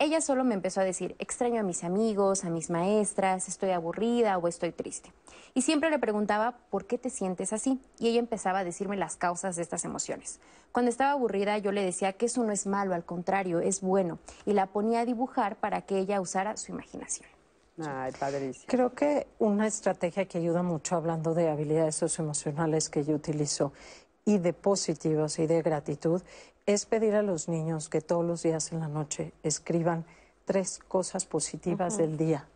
ella solo me empezó a decir, extraño a mis amigos, a mis maestras, estoy aburrida o estoy triste. Y siempre le preguntaba, ¿por qué te sientes así? Y ella empezaba a decirme las causas de estas emociones. Cuando estaba aburrida yo le decía que eso no es malo, al contrario, es bueno. Y la ponía a dibujar para que ella usara su imaginación. Ay, padrísimo. Creo que una estrategia que ayuda mucho, hablando de habilidades socioemocionales que yo utilizo, y de positivos y de gratitud, es pedir a los niños que todos los días en la noche escriban tres cosas positivas del día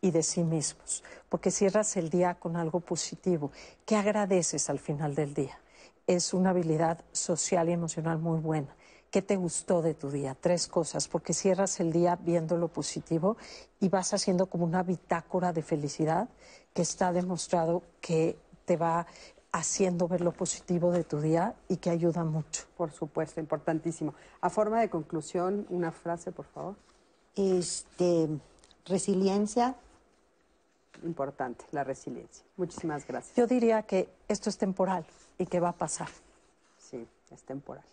y de sí mismos, porque cierras el día con algo positivo. ¿Qué agradeces al final del día? Es una habilidad social y emocional muy buena. ¿Qué te gustó de tu día? Tres cosas, porque cierras el día viendo lo positivo y vas haciendo como una bitácora de felicidad que está demostrado que te va haciendo ver lo positivo de tu día y que ayuda mucho. Por supuesto, importantísimo. A forma de conclusión, una frase, por favor. Este, resiliencia. Importante, la resiliencia. Muchísimas gracias. Yo diría que esto es temporal y que va a pasar. Sí, es temporal.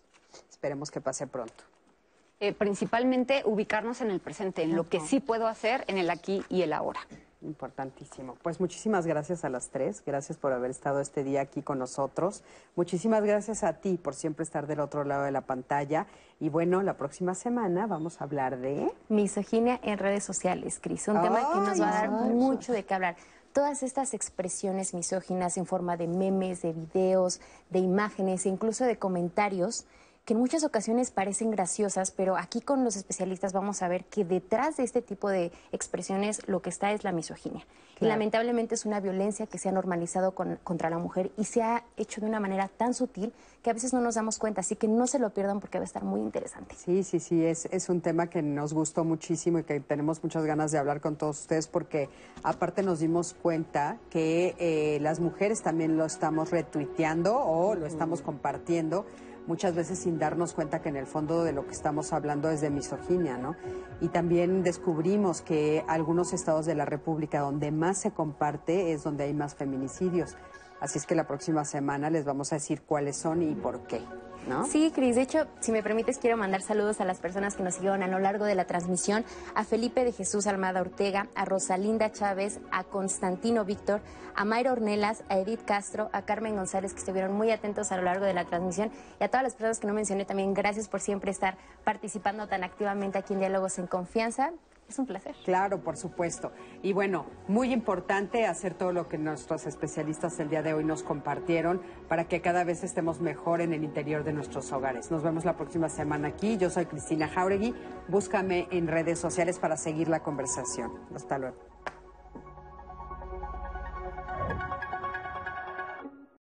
Esperemos que pase pronto. Eh, principalmente ubicarnos en el presente, en lo que sí puedo hacer en el aquí y el ahora. Importantísimo. Pues muchísimas gracias a las tres. Gracias por haber estado este día aquí con nosotros. Muchísimas gracias a ti por siempre estar del otro lado de la pantalla. Y bueno, la próxima semana vamos a hablar de... Misoginia en redes sociales, Cris. Un tema que nos va a dar mucho de qué hablar. Todas estas expresiones misóginas en forma de memes, de videos, de imágenes e incluso de comentarios que en muchas ocasiones parecen graciosas, pero aquí con los especialistas vamos a ver que detrás de este tipo de expresiones lo que está es la misoginia. Y lamentablemente es una violencia que se ha normalizado contra la mujer y se ha hecho de una manera tan sutil que a veces no nos damos cuenta, así que no se lo pierdan porque va a estar muy interesante. Sí, sí, sí, es, es un tema que nos gustó muchísimo y que tenemos muchas ganas de hablar con todos ustedes porque aparte nos dimos cuenta que eh, las mujeres también lo estamos retuiteando o lo estamos compartiendo muchas veces sin darnos cuenta que en el fondo de lo que estamos hablando es de misoginia, ¿no? Y también descubrimos que algunos estados de la República donde más se comparte es donde hay más feminicidios. Así es que la próxima semana les vamos a decir cuáles son y por qué. ¿No? Sí, Cris. De hecho, si me permites, quiero mandar saludos a las personas que nos siguieron a lo largo de la transmisión, a Felipe de Jesús Almada Ortega, a Rosalinda Chávez, a Constantino Víctor, a Mayra Ornelas, a Edith Castro, a Carmen González, que estuvieron muy atentos a lo largo de la transmisión, y a todas las personas que no mencioné también, gracias por siempre estar participando tan activamente aquí en Diálogos en Confianza. Es un placer. Claro, por supuesto. Y bueno, muy importante hacer todo lo que nuestros especialistas el día de hoy nos compartieron para que cada vez estemos mejor en el interior de nuestros hogares. Nos vemos la próxima semana aquí. Yo soy Cristina Jauregui. Búscame en redes sociales para seguir la conversación. Hasta luego.